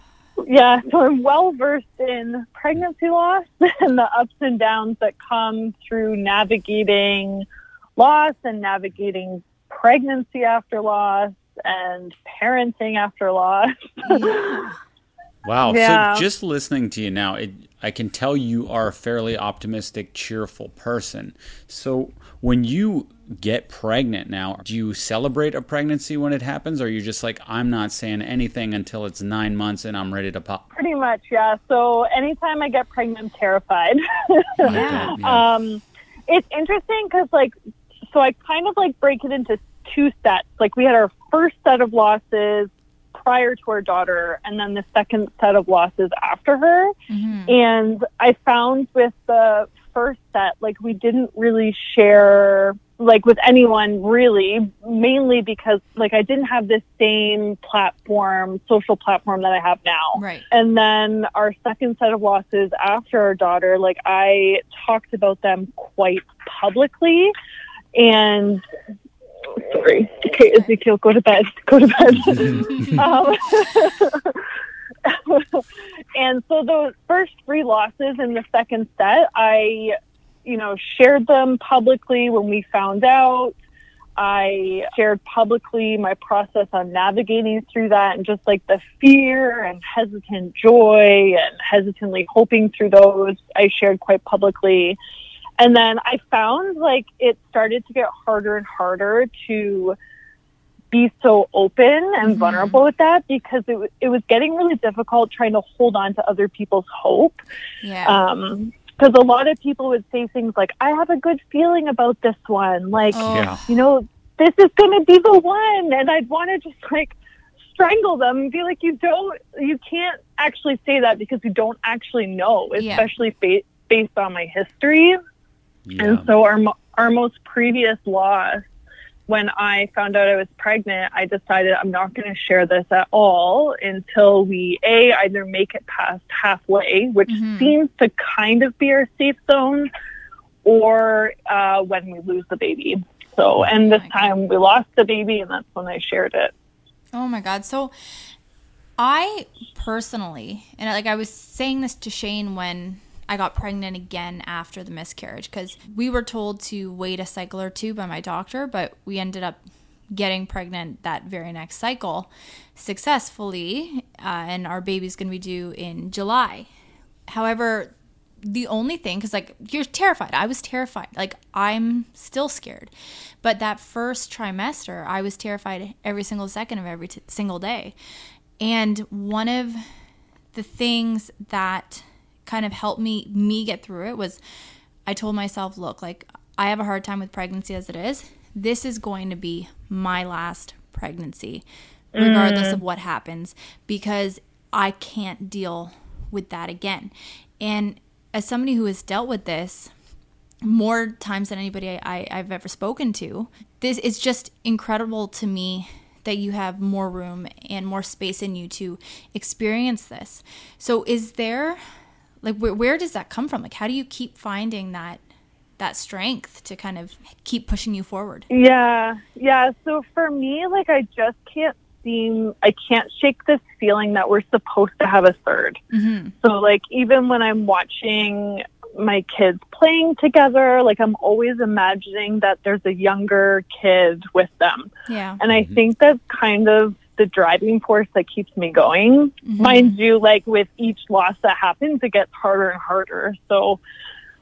D: yeah, so I'm well versed in pregnancy loss and the ups and downs that come through navigating loss and navigating pregnancy after loss and parenting after loss.
A: Yeah.
B: Wow.
D: Yeah.
B: So just listening to you now, it, I can tell you are a fairly optimistic, cheerful person. So when you get pregnant now, do you celebrate a pregnancy when it happens? Or are you just like, I'm not saying anything until it's nine months and I'm ready to pop?
D: Pretty much, yeah. So anytime I get pregnant, I'm terrified.
A: Yeah.
B: Yeah.
D: um, it's interesting because, like, so I kind of like break it into two sets. Like, we had our first set of losses prior to our daughter, and then the second set of losses after her.
A: Mhm.
D: And I found with the first set, like we didn't really share like with anyone really, mainly because like I didn't have this same platform, social platform that I have now.
A: Right.
D: And then our second set of losses after our daughter, like I talked about them quite publicly and sorry. Okay, Ezekiel, go to bed. Go to bed. um, and so those first three losses in the second set, I, you know, shared them publicly when we found out. I shared publicly my process on navigating through that and just like the fear and hesitant joy and hesitantly hoping through those. I shared quite publicly. And then I found like it started to get harder and harder to be so open and mm-hmm. vulnerable with that because it, it was getting really difficult trying to hold on to other people's hope.
A: Yeah.
D: Um, because a lot of people would say things like, I have a good feeling about this one. Like, oh. yeah. you know, this is going to be the one. And I'd want to just like strangle them and be like, you don't, you can't actually say that because you don't actually know, especially yeah. ba- based on my history. Yeah. And so our, our most previous loss when I found out I was pregnant, I decided I'm not going to share this at all until we a either make it past halfway, which mm-hmm. seems to kind of be our safe zone, or uh, when we lose the baby. So, and this time we lost the baby, and that's when I shared it.
A: Oh my god! So, I personally, and like I was saying this to Shane when I got pregnant again after the miscarriage because we were told to wait a cycle or two by my doctor, but we ended up getting pregnant that very next cycle successfully, uh, and our baby's going to be due in July. However, the only thing, because like you're terrified, I was terrified. Like I'm still scared, but that first trimester, I was terrified every single second of every t- single day. And one of the things that kind of helped me me get through it was I told myself, look, like I have a hard time with pregnancy as it is. This is going to be my last pregnancy, regardless mm. of what happens, because I can't deal with that again. And as somebody who has dealt with this more times than anybody I, have ever spoken to, this is just incredible to me that you have more room and more space in you to experience this. So, is there like where, where does that come from? Like how do you keep finding that that strength to kind of keep pushing you forward?
D: Yeah yeah. So for me like i just can't seem i can't shake this feeling that we're supposed to have a 3rd mm-hmm. so like even when i'm watching my kids playing together like i'm always imagining that there's a younger kid with them.
A: Yeah.
D: And i mm-hmm. think that's kind of the driving force that keeps me going. Mm-hmm. Mind you, like with each loss that happens, it gets harder and harder. So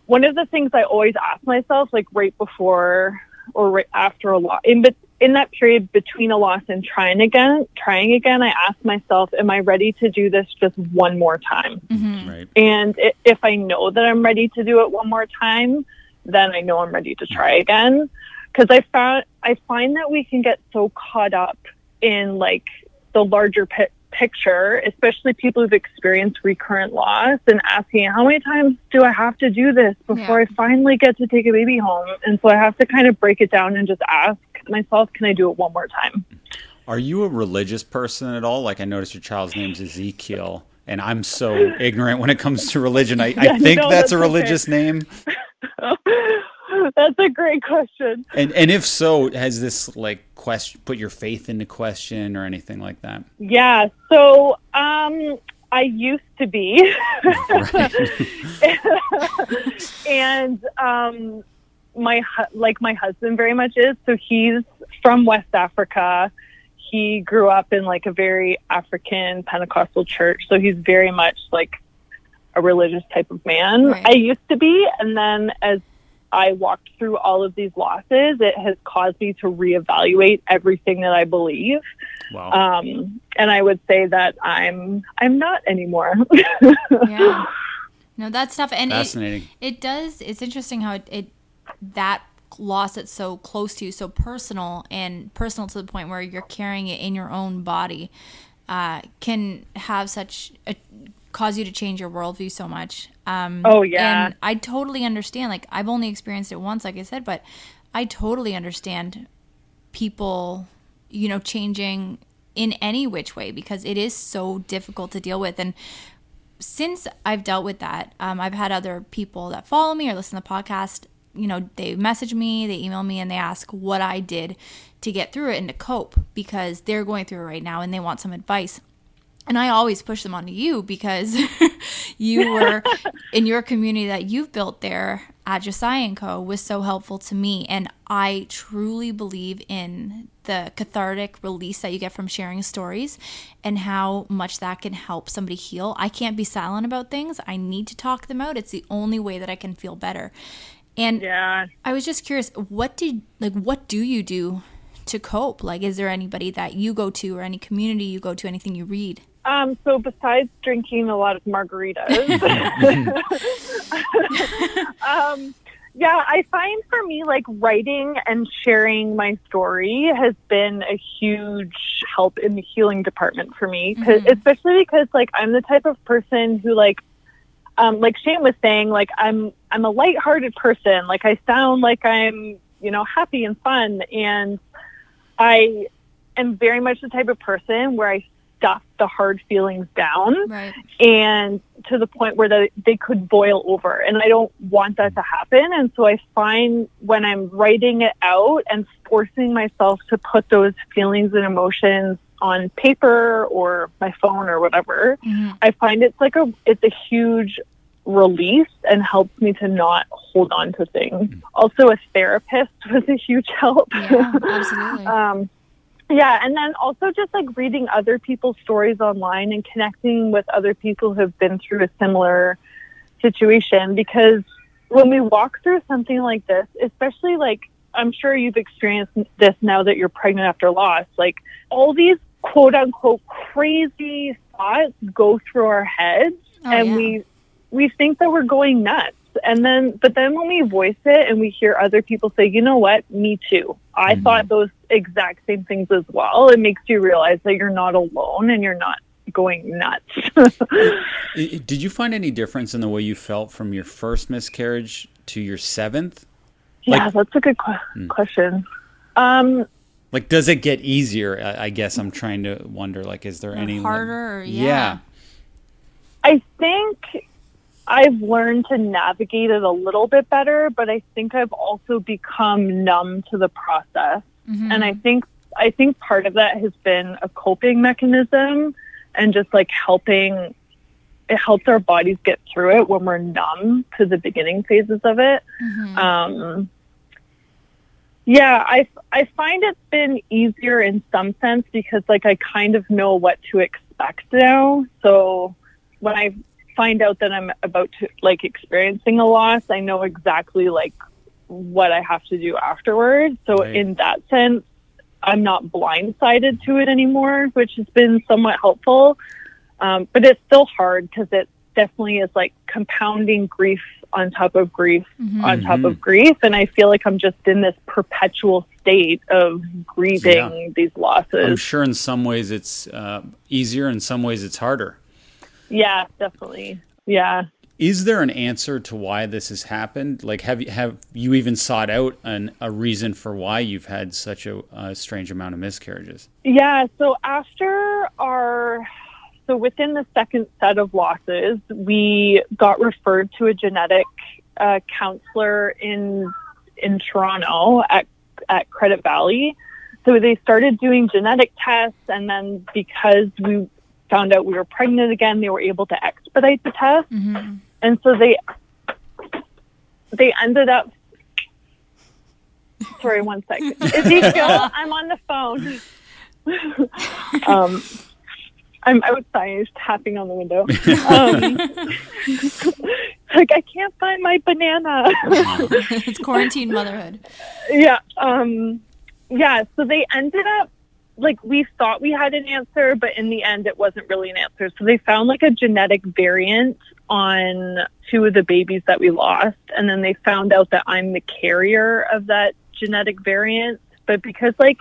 D: one of the things I always ask myself, like right before or right after a loss, in in that period between a loss and trying again, trying again, I ask myself, am I ready to do this just one more time?
A: Mm-hmm. Right.
D: And it, if I know that I'm ready to do it one more time, then I know I'm ready to try again. Because I found I find that we can get so caught up in like the larger pi- picture, especially people who've experienced recurrent loss and asking how many times do I have to do this before yeah. I finally get to take a baby home? And so I have to kind of break it down and just ask myself, can I do it one more time?
B: Are you a religious person at all? Like I noticed your child's name's Ezekiel and I'm so ignorant when it comes to religion. I, yeah, I think no, that's, that's, a religious okay. name.
D: That's a great question.
B: And and if so, has this like question put your faith into question or anything like that?
D: Yeah. So um I used to be. and um my like my husband very much is. So he's from West Africa. He grew up in like a very African Pentecostal church. So he's very much like a religious type of man. Right. I used to be, and then as I walked through all of these losses, it has caused me to reevaluate everything that I believe.
B: Wow.
D: Um, and I would say that I'm I'm not anymore.
A: yeah. No, that's tough. And
B: Fascinating.
A: It, it does. It's interesting how it, it that loss that's so close to you, so personal and personal to the point where you're carrying it in your own body, uh, can have such a, cause you to change your worldview so much. Um,
D: oh yeah,
A: and I totally understand. Like I've only experienced it once, like I said, but I totally understand people, you know, changing in any which way because it is so difficult to deal with. And since I've dealt with that, um, I've had other people that follow me or listen to the podcast. You know, they message me, they email me, and they ask what I did to get through it and to cope because they're going through it right now and they want some advice. And I always push them onto you because you were in your community that you've built there at Josiah Co. was so helpful to me. And I truly believe in the cathartic release that you get from sharing stories and how much that can help somebody heal. I can't be silent about things. I need to talk them out. It's the only way that I can feel better. And
D: yeah.
A: I was just curious, what did like what do you do to cope? Like is there anybody that you go to or any community you go to, anything you read?
D: Um, so besides drinking a lot of margaritas, um, yeah, I find for me like writing and sharing my story has been a huge help in the healing department for me, mm-hmm. especially because like I'm the type of person who like um, like Shane was saying, like I'm I'm a lighthearted person. Like I sound like I'm you know happy and fun, and I am very much the type of person where I stuff the hard feelings down
A: right.
D: and to the point where they, they could boil over and i don't want that to happen and so i find when i'm writing it out and forcing myself to put those feelings and emotions on paper or my phone or whatever mm-hmm. i find it's like a it's a huge release and helps me to not hold on to things mm-hmm. also a therapist was a huge help
A: yeah, absolutely
D: um, yeah, and then also just like reading other people's stories online and connecting with other people who have been through a similar situation because when we walk through something like this, especially like I'm sure you've experienced this now that you're pregnant after loss, like all these quote unquote crazy thoughts go through our heads oh, and yeah. we we think that we're going nuts and then, but then when we voice it and we hear other people say, you know what, me too. I mm-hmm. thought those exact same things as well. It makes you realize that you're not alone and you're not going nuts.
B: Did you find any difference in the way you felt from your first miscarriage to your seventh?
D: Yeah, like, that's a good qu- hmm. question. Um,
B: like, does it get easier? I, I, guess I'm trying to wonder. Like, is there any
A: harder?
B: Like, yeah. yeah.
D: I think I've learned to navigate it a little bit better, but I think I've also become numb to the process. Mm-hmm. And I think I think part of that has been a coping mechanism and just like helping it helps our bodies get through it when we're numb to the beginning phases of it. Mm-hmm. Um, yeah, I, I find it's been easier in some sense because like I kind of know what to expect now. So when I find out that I'm about to like experiencing a loss, I know exactly like what I have to do afterwards. So right. in that sense, I'm not blindsided to it anymore, which has been somewhat helpful. Um, but it's still hard because it definitely is like compounding grief on top of grief mm-hmm. on top of grief. And I feel like I'm just in this perpetual state of grieving yeah. these losses.
B: I'm sure in some ways it's uh, easier, in some ways it's harder.
D: Yeah, definitely. Yeah.
B: Is there an answer to why this has happened? Like, have you have you even sought out an, a reason for why you've had such a, a strange amount of miscarriages?
D: Yeah. So after our so within the second set of losses, we got referred to a genetic uh, counselor in in Toronto at at Credit Valley. So they started doing genetic tests, and then because we found out we were pregnant again, they were able to expedite the test. Mm-hmm. And so they they ended up sorry, one second. Ezekiel, I'm on the phone. um, I'm outside tapping on the window. Um, like I can't find my banana.
A: it's quarantine motherhood.
D: Yeah. Um, yeah. So they ended up like we thought we had an answer, but in the end, it wasn't really an answer. So they found like a genetic variant on two of the babies that we lost, and then they found out that I'm the carrier of that genetic variant. But because like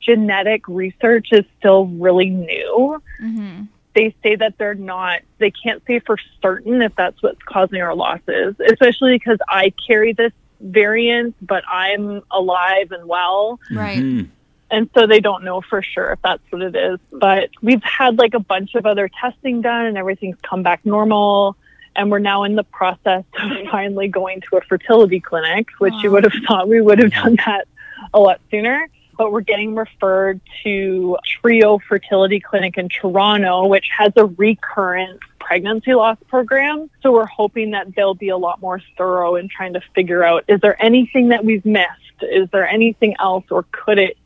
D: genetic research is still really new, mm-hmm. they say that they're not, they can't say for certain if that's what's causing our losses, especially because I carry this variant, but I'm alive and well.
A: Right.
B: Mhm.
D: And so they don't know for sure if that's what it is. But we've had like a bunch of other testing done and everything's come back normal. And we're now in the process of finally going to a fertility clinic, which you would have thought we would have done that a lot sooner. But we're getting referred to Trio Fertility Clinic in Toronto, which has a recurrent pregnancy loss program. So we're hoping that they'll be a lot more thorough in trying to figure out is there anything that we've missed? Is there anything else, or could it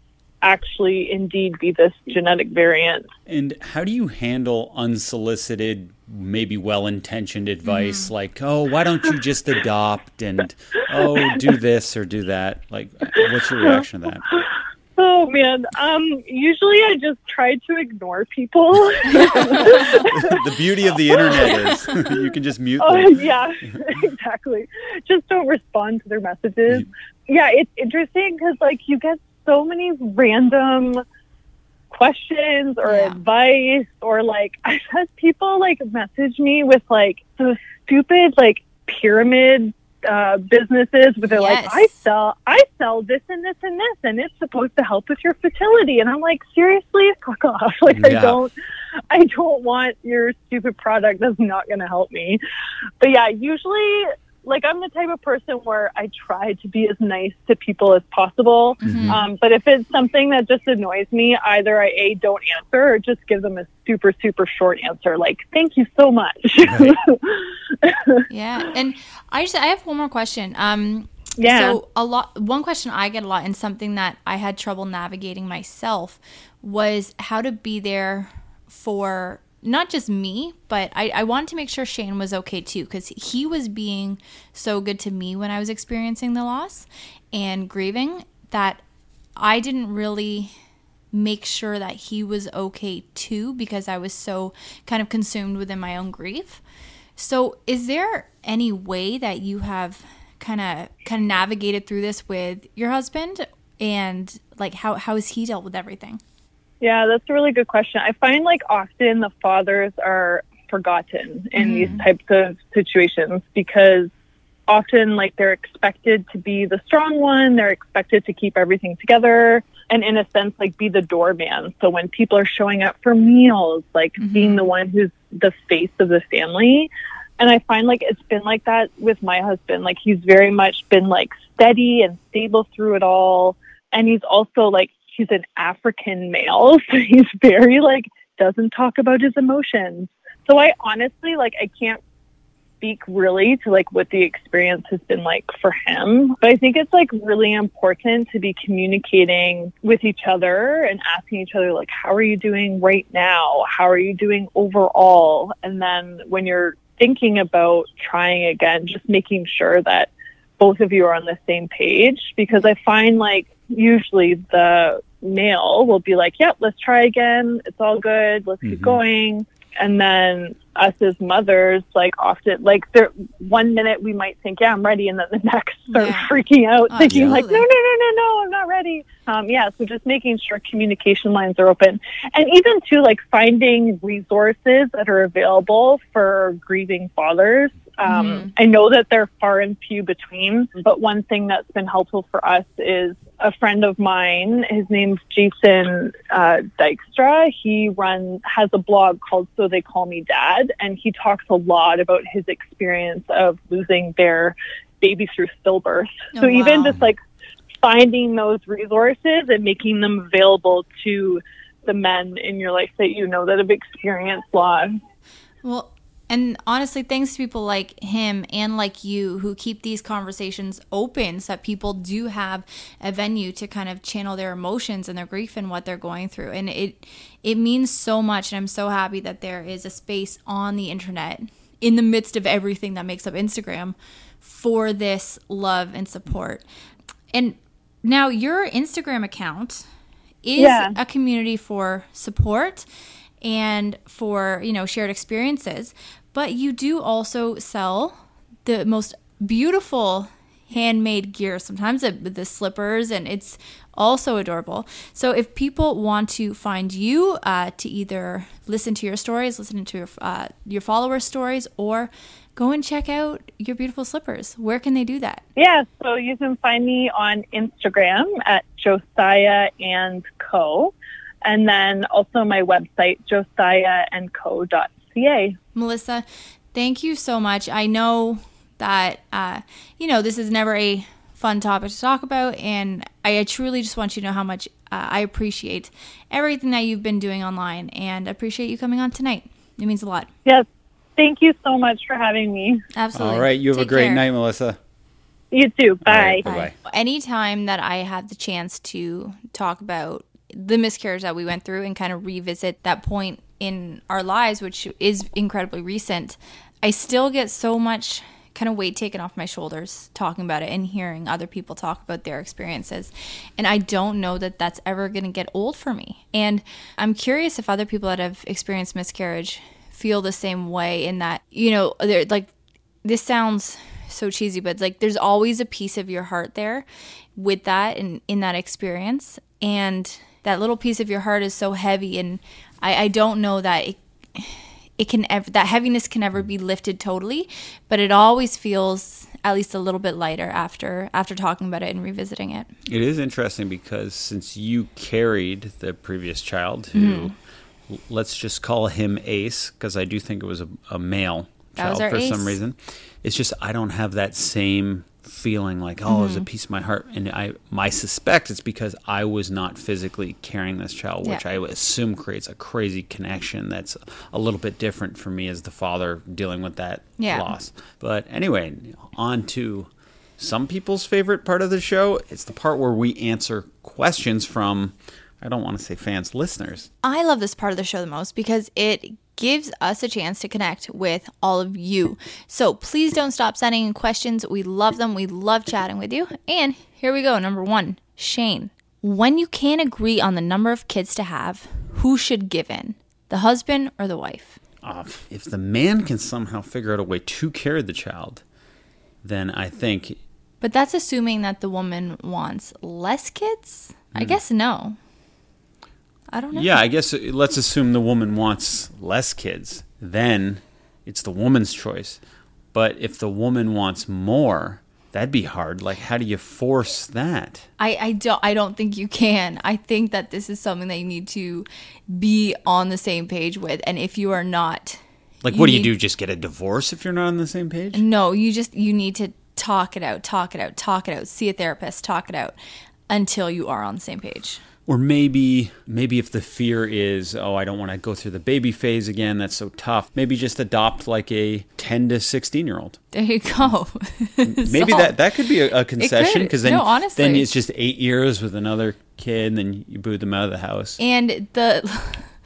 D: actually indeed be this genetic variant?
B: And how do you handle unsolicited, maybe well intentioned advice
A: Mm-hmm.
B: like, oh, why don't you just adopt and, oh, do this or do that? Like, what's your reaction to that?
D: Oh man, um, usually I just try to ignore people.
B: the beauty of the internet is you can just mute
D: Oh
B: them.
D: yeah, exactly. Just don't respond to their messages. Yeah, it's interesting because like you get so many random questions or
A: Yeah.
D: advice or like I've had people like message me with like those stupid like pyramid uh, businesses where they're like, I sell, I sell this and this and this, and it's supposed to help with your fertility. And I'm like, seriously, fuck off! Like, I don't, I don't want your stupid product that's not going to help me. But yeah, usually, like, I'm the type of person where I try to be as nice to people as possible.
A: Mhm.
D: Um, but if it's something that just annoys me, either I a don't answer or just give them a super super short answer, like "Thank you so much."
A: Yeah. And I just I have one more question. Um
D: yeah.
A: So a lot one question I get a lot and something that I had trouble navigating myself was how to be there for not just me, but I, I wanted to make sure Shane was okay too, because he was being so good to me when I was experiencing the loss and grieving that I didn't really make sure that he was okay too because I was so kind of consumed within my own grief. So, is there any way that you have kind of kind of navigated through this with your husband and like how how has he dealt with everything?
D: Yeah, that's a really good question. I find like often the fathers are forgotten in these mm-hmm. types of situations because often like they're expected to be the strong one, they're expected to keep everything together and in a sense like be the doorman. So when people are showing up for meals, like mm-hmm. being the one who's the face of the family. And I find like it's been like that with my husband. Like he's very much been like steady and stable through it all. And he's also like he's an African male, so he's very like doesn't talk about his emotions. So I honestly like I can't speak really to like what the experience has been like for him. But I think it's like really important to be communicating with each other and asking each other like how are you doing right now? How are you doing overall? And then when you're thinking about trying again, just making sure that both of you are on the same page because I find like usually the male will be like, yep, let's try again. It's all good. Let's keep
B: Mhm.
D: going. And then us as mothers, like often, like there, one minute we might think, yeah, I'm ready. And then the next start
A: Yeah.
D: freaking out,
A: Oh,
D: thinking like, no, no, no, no, no, I'm not ready. Um, yeah. So just making sure communication lines are open and even too, like finding resources that are available for grieving fathers. Um,
A: Mhm.
D: I know that they're far and few between, but one thing that's been helpful for us is a friend of mine. His name's Jason uh, Dykstra. He runs has a blog called So They Call Me Dad, and he talks a lot about his experience of losing their baby through stillbirth.
A: Oh,
D: so even just like finding those resources and making them available to the men in your life that you know that have experienced loss.
A: Well, and honestly, thanks to people like him and like you who keep these conversations open so that people do have a venue to kind of channel their emotions and their grief and what they're going through. And it it means so much and I'm so happy that there is a space on the internet in the midst of everything that makes up Instagram for this love and support. And now your Instagram account is
D: Yeah.
A: a community for support and for you know shared experiences but you do also sell the most beautiful handmade gear, sometimes the, the slippers, and it's also adorable. So if people want to find you uh, to either listen to your stories, listen to your, uh, your followers' stories, or go and check out your beautiful slippers, where can they do that?
D: Yeah, so you can find me on Instagram at Josiah and Co. And then also my website, josiah josiahandco.ca.
A: Melissa, thank you so much. I know that, uh, you know, this is never a fun topic to talk about, and I truly just want you to know how much uh, I appreciate everything that you've been doing online and appreciate you coming on tonight. It means a lot.
D: Yes. Thank you so much for having me.
A: Absolutely.
B: All right. You have
A: Take
B: a great
A: care.
B: night, Melissa.
D: You too. Bye.
B: right, bye.
A: Bye. Anytime that I have the chance to talk about the miscarriage that we went through and kind of revisit that point in our lives, which is incredibly recent, I still get so much kind of weight taken off my shoulders talking about it and hearing other people talk about their experiences. And I don't know that that's ever going to get old for me. And I'm curious if other people that have experienced miscarriage feel the same way in that, you know, they're like, this sounds so cheesy, but like there's always a piece of your heart there with that and in that experience. And that little piece of your heart is so heavy. And I, I don't know that it, it can ever, that heaviness can ever be lifted totally, but it always feels at least a little bit lighter after after talking about it and revisiting it.
B: It is interesting because since you carried the previous child, who
A: Mm-hmm.
B: let's just call him Ace, because I do think it was a, a male
A: That
B: child for some reason. It's just I don't have that same feeling like oh, it's a
A: Mm-hmm.
B: piece of my heart, and I my suspect it's because I was not physically carrying this child, which
A: Yeah.
B: I assume creates a crazy connection that's a little bit different for me as the father dealing with that
A: Yeah.
B: loss. But anyway, on to some people's favorite part of the show. It's the part where we answer questions from, I don't want to say fans, listeners.
A: I love this part of the show the most because it gives us a chance to connect with all of you. So please don't stop sending in questions. We love them. We love chatting with you. And here we go. Number one, Shane. When you can't agree on the number of kids to have, who should give in? The husband or the wife?
B: Uh, if the man can somehow figure out a way to carry the child, then I think
A: But that's assuming that the woman wants less kids? I guess no. I don't know.
B: Yeah, I guess uh, let's assume the woman wants less kids. Then it's the woman's choice. But if the woman wants more, that'd be hard. Like, how do you force that?
A: I, I don't I don't think you can. I think that this is something that you need to be on the same page with. And if you are not
B: Like, what do you
A: need-
B: do? Just get a divorce if you're not on the same page?
A: no, you just you need to talk it out, talk it out, talk it out, see a therapist, talk it out until you are on the same page.
B: Or maybe, maybe if the fear is, oh, I don't want to go through the baby phase again. That's so tough. Maybe just adopt like a ten to sixteen year old.
A: There you go.
B: Maybe that that could be a, a concession because then,
A: No, honestly.
B: then it's just eight years with another kid, and then you boot them out of the house.
A: and the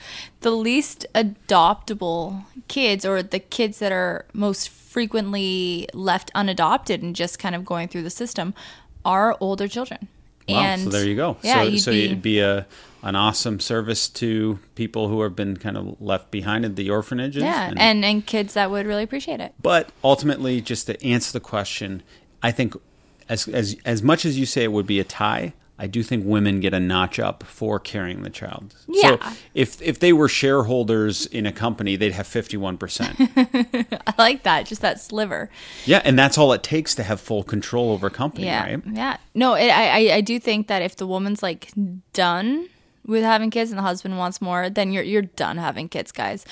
A: the least adoptable kids or the kids that are most frequently left unadopted and just kind of going through the system are older children.
B: Wow,
A: and
B: so there you go.
A: Yeah,
B: so so
A: be,
B: it'd be a an awesome service to people who have been kind of left behind at the orphanages.
A: yeah, and and kids that would really appreciate it.
B: but ultimately, just to answer the question, I think as as as much as you say it would be a tie, I do think women get a notch up for carrying the child.
A: Yeah.
B: So if if they were shareholders in a company, they'd have fifty one percent.
A: I like that, just that sliver.
B: Yeah, and that's all it takes to have full control over a company,
A: Yeah,
B: right?
A: yeah. No, it, I I- do think that if the woman's like done with having kids and the husband wants more, then you're you're done having kids, guys.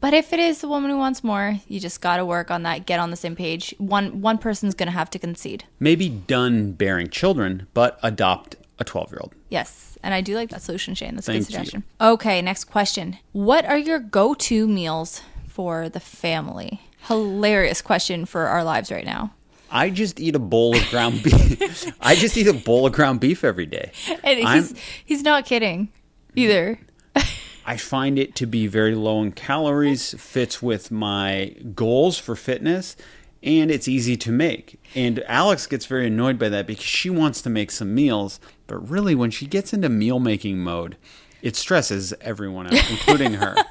A: But if it is the woman who wants more, you just got to work on that. Get on the same page. One one person's gonna have to concede.
B: Maybe done bearing children, but adopt a twelve year old.
A: Yes, and I do like that solution, Shane. That's a
B: Thank
A: good
B: you.
A: suggestion. Okay, next question. What are your go-to meals for the family? Hilarious question for our lives right now.
B: I just eat a bowl of ground beef. I just eat a bowl of ground beef every day.
A: And he's he's not kidding either.
B: I find it to be very low in calories, fits with my goals for fitness, and it's easy to make. And Alex gets very annoyed by that because she wants to make some meals, but really when she gets into meal making mode, it stresses everyone out, including her.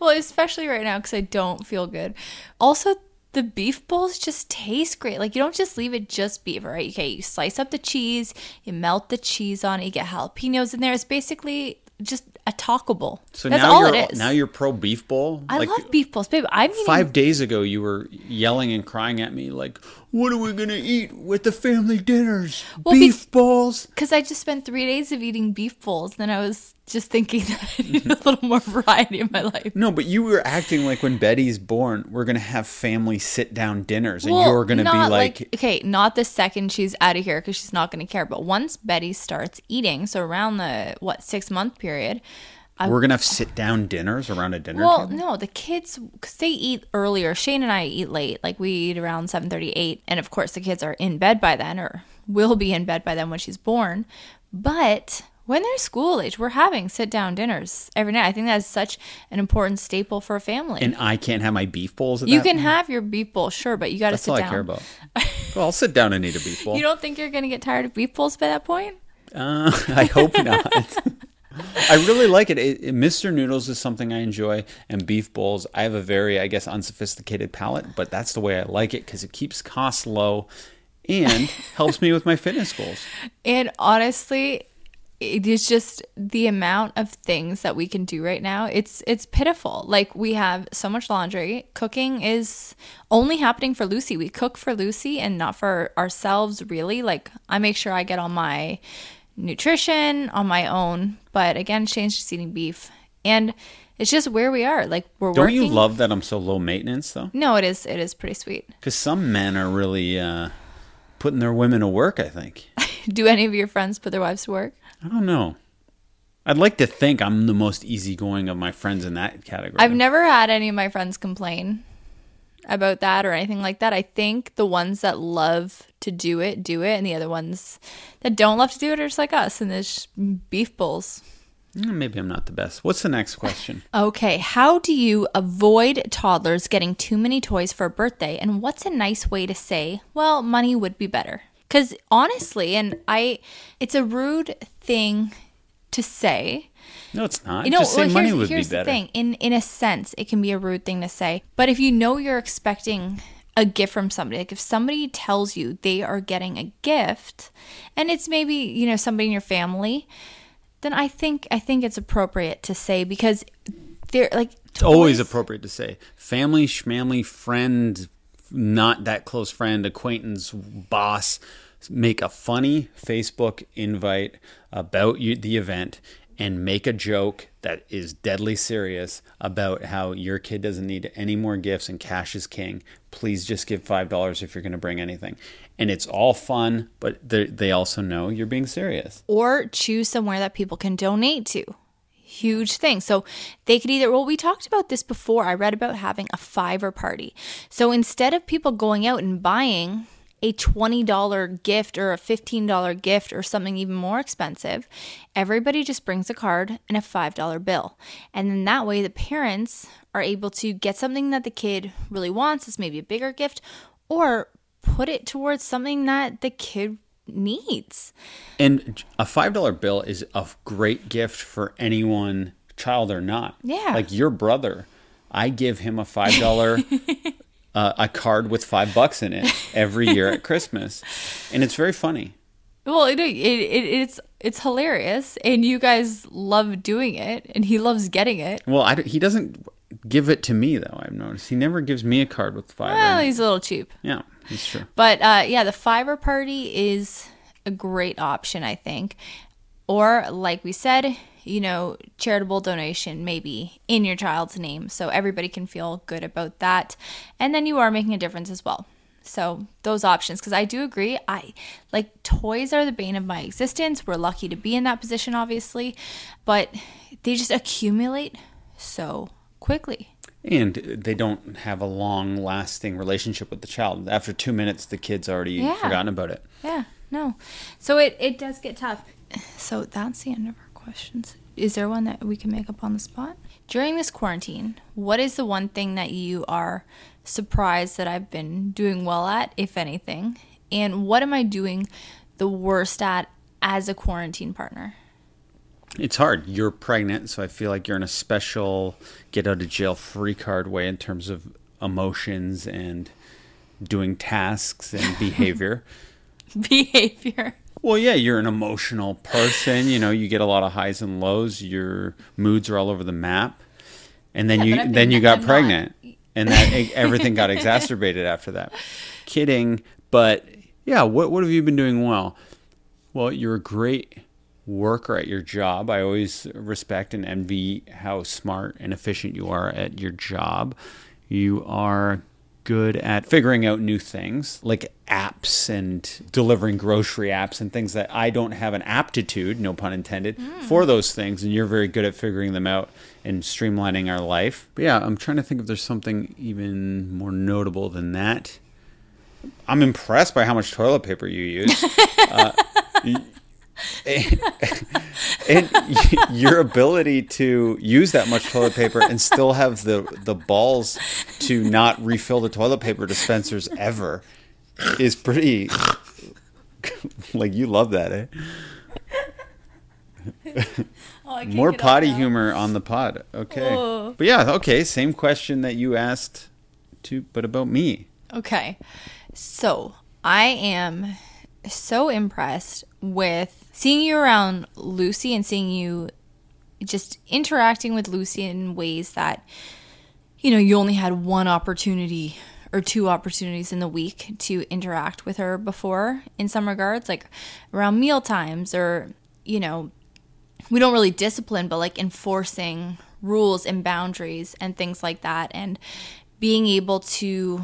A: Well, especially right now because I don't feel good. Also, the beef bowls just taste great. Like you don't just leave it just beef, right? Okay, you slice up the cheese, you melt the cheese on it, you get jalapenos in there. It's basically just a taco bowl. So That's
B: now
A: all
B: you're,
A: it is.
B: Now you're pro beef bowl.
A: I like, love beef bowls, babe. I've
B: five days ago you were yelling and crying at me like, "What are we gonna eat with the family dinners? Well, beef be- bowls?"
A: Because I just spent three days of eating beef bowls. Then I was just thinking that I need a little more variety in my life.
B: No, but you were acting like when Betty's born, we're gonna have family sit down dinners, and well, you're gonna be like, like,
A: okay, not the second she's out of here because she's not gonna care. But once Betty starts eating, so around the what six month period.
B: I, we're gonna have sit down dinners around a dinner
A: well,
B: table?
A: no, the kids because they eat earlier. Shane and I eat late, like we eat around seven thirty eight, and of course the kids are in bed by then, or will be in bed by then when she's born. But when they're school age, we're having sit down dinners every night. I think that's such an important staple for a family.
B: And I can't have my beef bowls.
A: you can have your beef bowl, sure, but you got to sit down. That's all I care about.
B: well, I'll sit down and eat a beef bowl.
A: You don't think you're going to get tired of beef bowls by that point?
B: Uh, I hope not. I really like it. it, it. Mr. Noodles is something I enjoy, and beef bowls. I have a very, I guess, unsophisticated palate, but that's the way I like it because it keeps costs low and helps me with my fitness goals.
A: And honestly, it is just the amount of things that we can do right now it's it's pitiful like we have so much laundry cooking is only happening for lucy we cook for lucy and not for ourselves really like i make sure i get all my nutrition on my own but again shane's just eating beef and it's just where we are like we're
B: don't
A: working.
B: you love that i'm so low maintenance though
A: no it is it is pretty sweet
B: because some men are really uh putting their women to work i think
A: do any of your friends put their wives to work
B: I don't know. I'd like to think I'm the most easygoing of my friends in that category.
A: I've never had any of my friends complain about that or anything like that. I think the ones that love to do it, do it, and the other ones that don't love to do it are just like us and there's beef bowls.
B: Mm, maybe I'm not the best. What's the next question?
A: okay, how do you avoid toddlers getting too many toys for a birthday? And what's a nice way to say, well, money would be better? Because honestly, and I, it's a rude thing to say.
B: No, it's not. You know, Just well, say money would be better.
A: the thing. In in a sense, it can be a rude thing to say. But if you know you're expecting a gift from somebody, like if somebody tells you they are getting a gift, and it's maybe you know somebody in your family, then I think I think it's appropriate to say because they're like.
B: It's always appropriate to say family, schmamly, friend, not that close friend, acquaintance, boss, make a funny Facebook invite about you, the event and make a joke that is deadly serious about how your kid doesn't need any more gifts and cash is king. Please just give $5 if you're going to bring anything. And it's all fun, but they also know you're being serious.
A: Or choose somewhere that people can donate to huge thing. So they could either, well, we talked about this before. I read about having a fiver party. So instead of people going out and buying a $20 gift or a $15 gift or something even more expensive, everybody just brings a card and a $5 bill. And then that way the parents are able to get something that the kid really wants, it's maybe a bigger gift, or put it towards something that the kid needs.
B: And a $5 bill is a great gift for anyone, child or not.
A: Yeah.
B: Like your brother, I give him a $5 uh, a card with 5 bucks in it every year at Christmas. And it's very funny.
A: Well, it, it, it, it's it's hilarious, and you guys love doing it, and he loves getting it.
B: Well, I, he doesn't give it to me though. I've noticed he never gives me a card with five.
A: Well, he's a little cheap.
B: Yeah, that's true.
A: But uh, yeah, the fiver party is a great option, I think. Or, like we said, you know, charitable donation maybe in your child's name so everybody can feel good about that. And then you are making a difference as well. So, those options, because I do agree, I like toys are the bane of my existence. We're lucky to be in that position, obviously, but they just accumulate so quickly
B: and they don't have a long lasting relationship with the child after two minutes the kid's already yeah. forgotten about it
A: yeah no so it, it does get tough so that's the end of our questions is there one that we can make up on the spot during this quarantine what is the one thing that you are surprised that i've been doing well at if anything and what am i doing the worst at as a quarantine partner
B: it's hard. You're pregnant, so I feel like you're in a special get out of jail free card way in terms of emotions and doing tasks and behavior.
A: behavior.
B: Well, yeah, you're an emotional person. You know, you get a lot of highs and lows. Your moods are all over the map, and then
A: Yeah,
B: you then you got
A: I'm not.
B: pregnant, and that everything got exacerbated after that. Kidding, but yeah. What what have you been doing well? Well, you're a great worker at your job. I always respect and envy how smart and efficient you are at your job. You are good at figuring out new things like apps and delivering grocery apps and things that I don't have an aptitude, no pun intended, for those things. And you're very good at figuring them out and streamlining our life. But yeah, I'm trying to think if there's something even more notable than that. I'm impressed by how much toilet paper you use. Uh, and, and y- your ability to use that much toilet paper and still have the the balls to not refill the toilet paper dispensers ever is pretty like you love that eh?
A: Oh,
B: more potty humor on the pod okay.
A: Oh.
B: but yeah okay same question that you asked to but about me.
A: Okay. So I am so impressed with seeing you around Lucy and seeing you just interacting with Lucy in ways that, you know, you only had one opportunity or two opportunities in the week to interact with her before in some regards, like around meal times or, you know, we don't really discipline, but like enforcing rules and boundaries and things like that, and being able to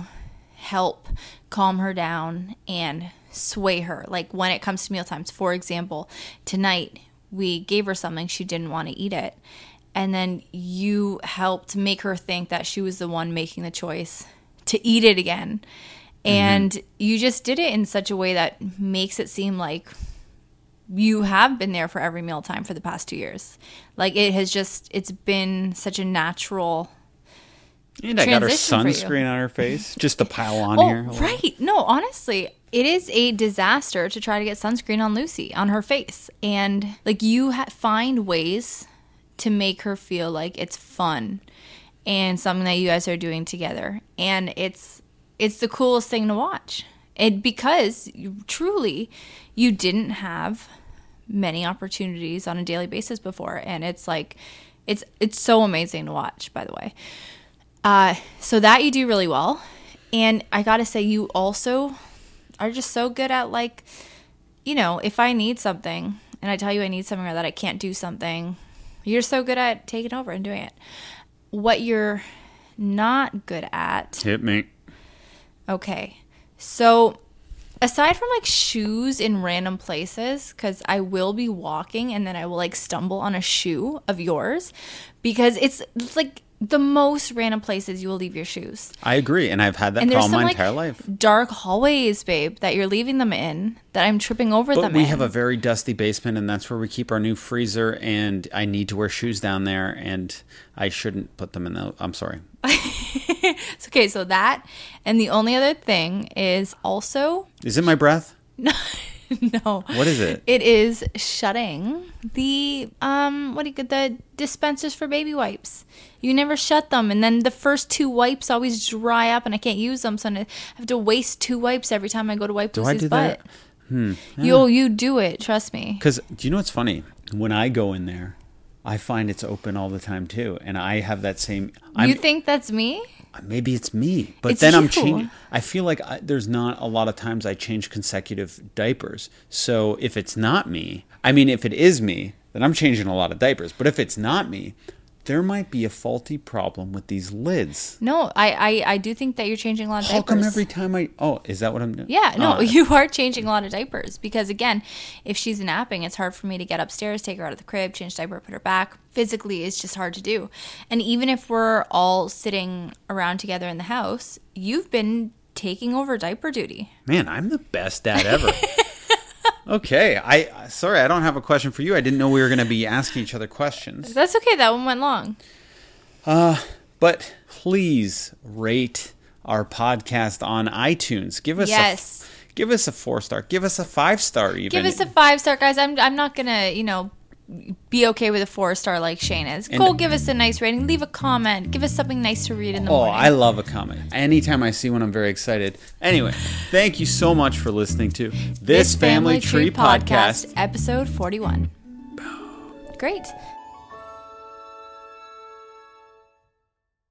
A: help calm her down and sway her. Like when it comes to meal times, for example, tonight we gave her something she didn't want to eat it, and then you helped make her think that she was the one making the choice to eat it again. Mm-hmm. And you just did it in such a way that makes it seem like you have been there for every mealtime for the past two years. Like it has just, it's been such a natural.
B: and i got her
A: Transition for you.
B: sunscreen on her face just to pile on
A: Oh,
B: here
A: right. No, honestly, it is a disaster to try to get sunscreen on Lucy on her face, and like you ha- find ways to make her feel like it's fun and something that you guys are doing together, and it's it's the coolest thing to watch. It because you, truly you didn't have many opportunities on a daily basis before, and it's like it's it's so amazing to watch. By the way. Uh, so that you do really well. And I got to say, you also are just so good at, like, you know, if I need something and I tell you I need something or that I can't do something, you're so good at taking over and doing it. What you're not good at
B: hit me
A: Okay. So, aside from like shoes in random places, because I will be walking and then I will like stumble on a shoe of yours because it's, it's like the most random places you will leave your shoes.
B: i agree and i've had that
A: And
B: problem
A: some
B: my
A: like
B: entire life
A: dark hallways, babe, that you're leaving them in that I'm tripping over
B: But
A: them
B: we
A: in.
B: have a very dusty basement, and that's where we keep our new freezer. And I need to wear shoes down there, and I shouldn't put them in the. I'm sorry.
A: It's okay, so that. And the only other thing is also,
B: Is it my breath?
A: no.
B: What is it?
A: It is shutting the um what do you get the dispensers for baby wipes. You never shut them, and then the first two wipes always dry up, and I can't use them, so I have to waste two wipes every time I go to wipe
B: Do I
A: Lucy's
B: do
A: butt.
B: that? Hmm.
A: You you do it, trust me.
B: Because do you know what's funny? When I go in there, I find it's open all the time too, and I have that same. I'm,
A: you think that's me?
B: Maybe it's me, but
A: It's
B: then I'm
A: you.
B: changing. I feel like I, there's not a lot of times I change consecutive diapers. So if it's not me, I mean, if it is me, then I'm changing a lot of diapers. But if it's not me, there might be a faulty problem with these lids.
A: No, I I, I do think that you're changing a lot of
B: How
A: diapers.
B: come every time I? Oh, is that what I'm doing?
A: Yeah, no,
B: Oh,
A: you are changing a lot of diapers because again, if she's napping, it's hard for me to get upstairs, take her out of the crib, change diaper, put her back. Physically, it's just hard to do. And even if we're all sitting around together in the house, you've been taking over diaper duty.
B: Man, I'm the best dad ever. okay, I sorry, I don't have a question for you. I didn't know we were going to be asking each other questions.
A: That's okay. That one went long.
B: Uh, but please rate our podcast on iTunes. Give us
A: Yes.
B: a give us a four star. Give us a five star even.
A: Give us a five star, guys. I'm I'm not gonna you know be okay with a four star like Shane is.
B: And-
A: Go give us a nice rating. Leave a comment. Give us something nice to read in the book.
B: Oh,
A: morning.
B: I love a comment. Anytime I see one, I'm very excited. Anyway, thank you so much for listening to this, Family, Tree, podcast.
A: episode 41. Great.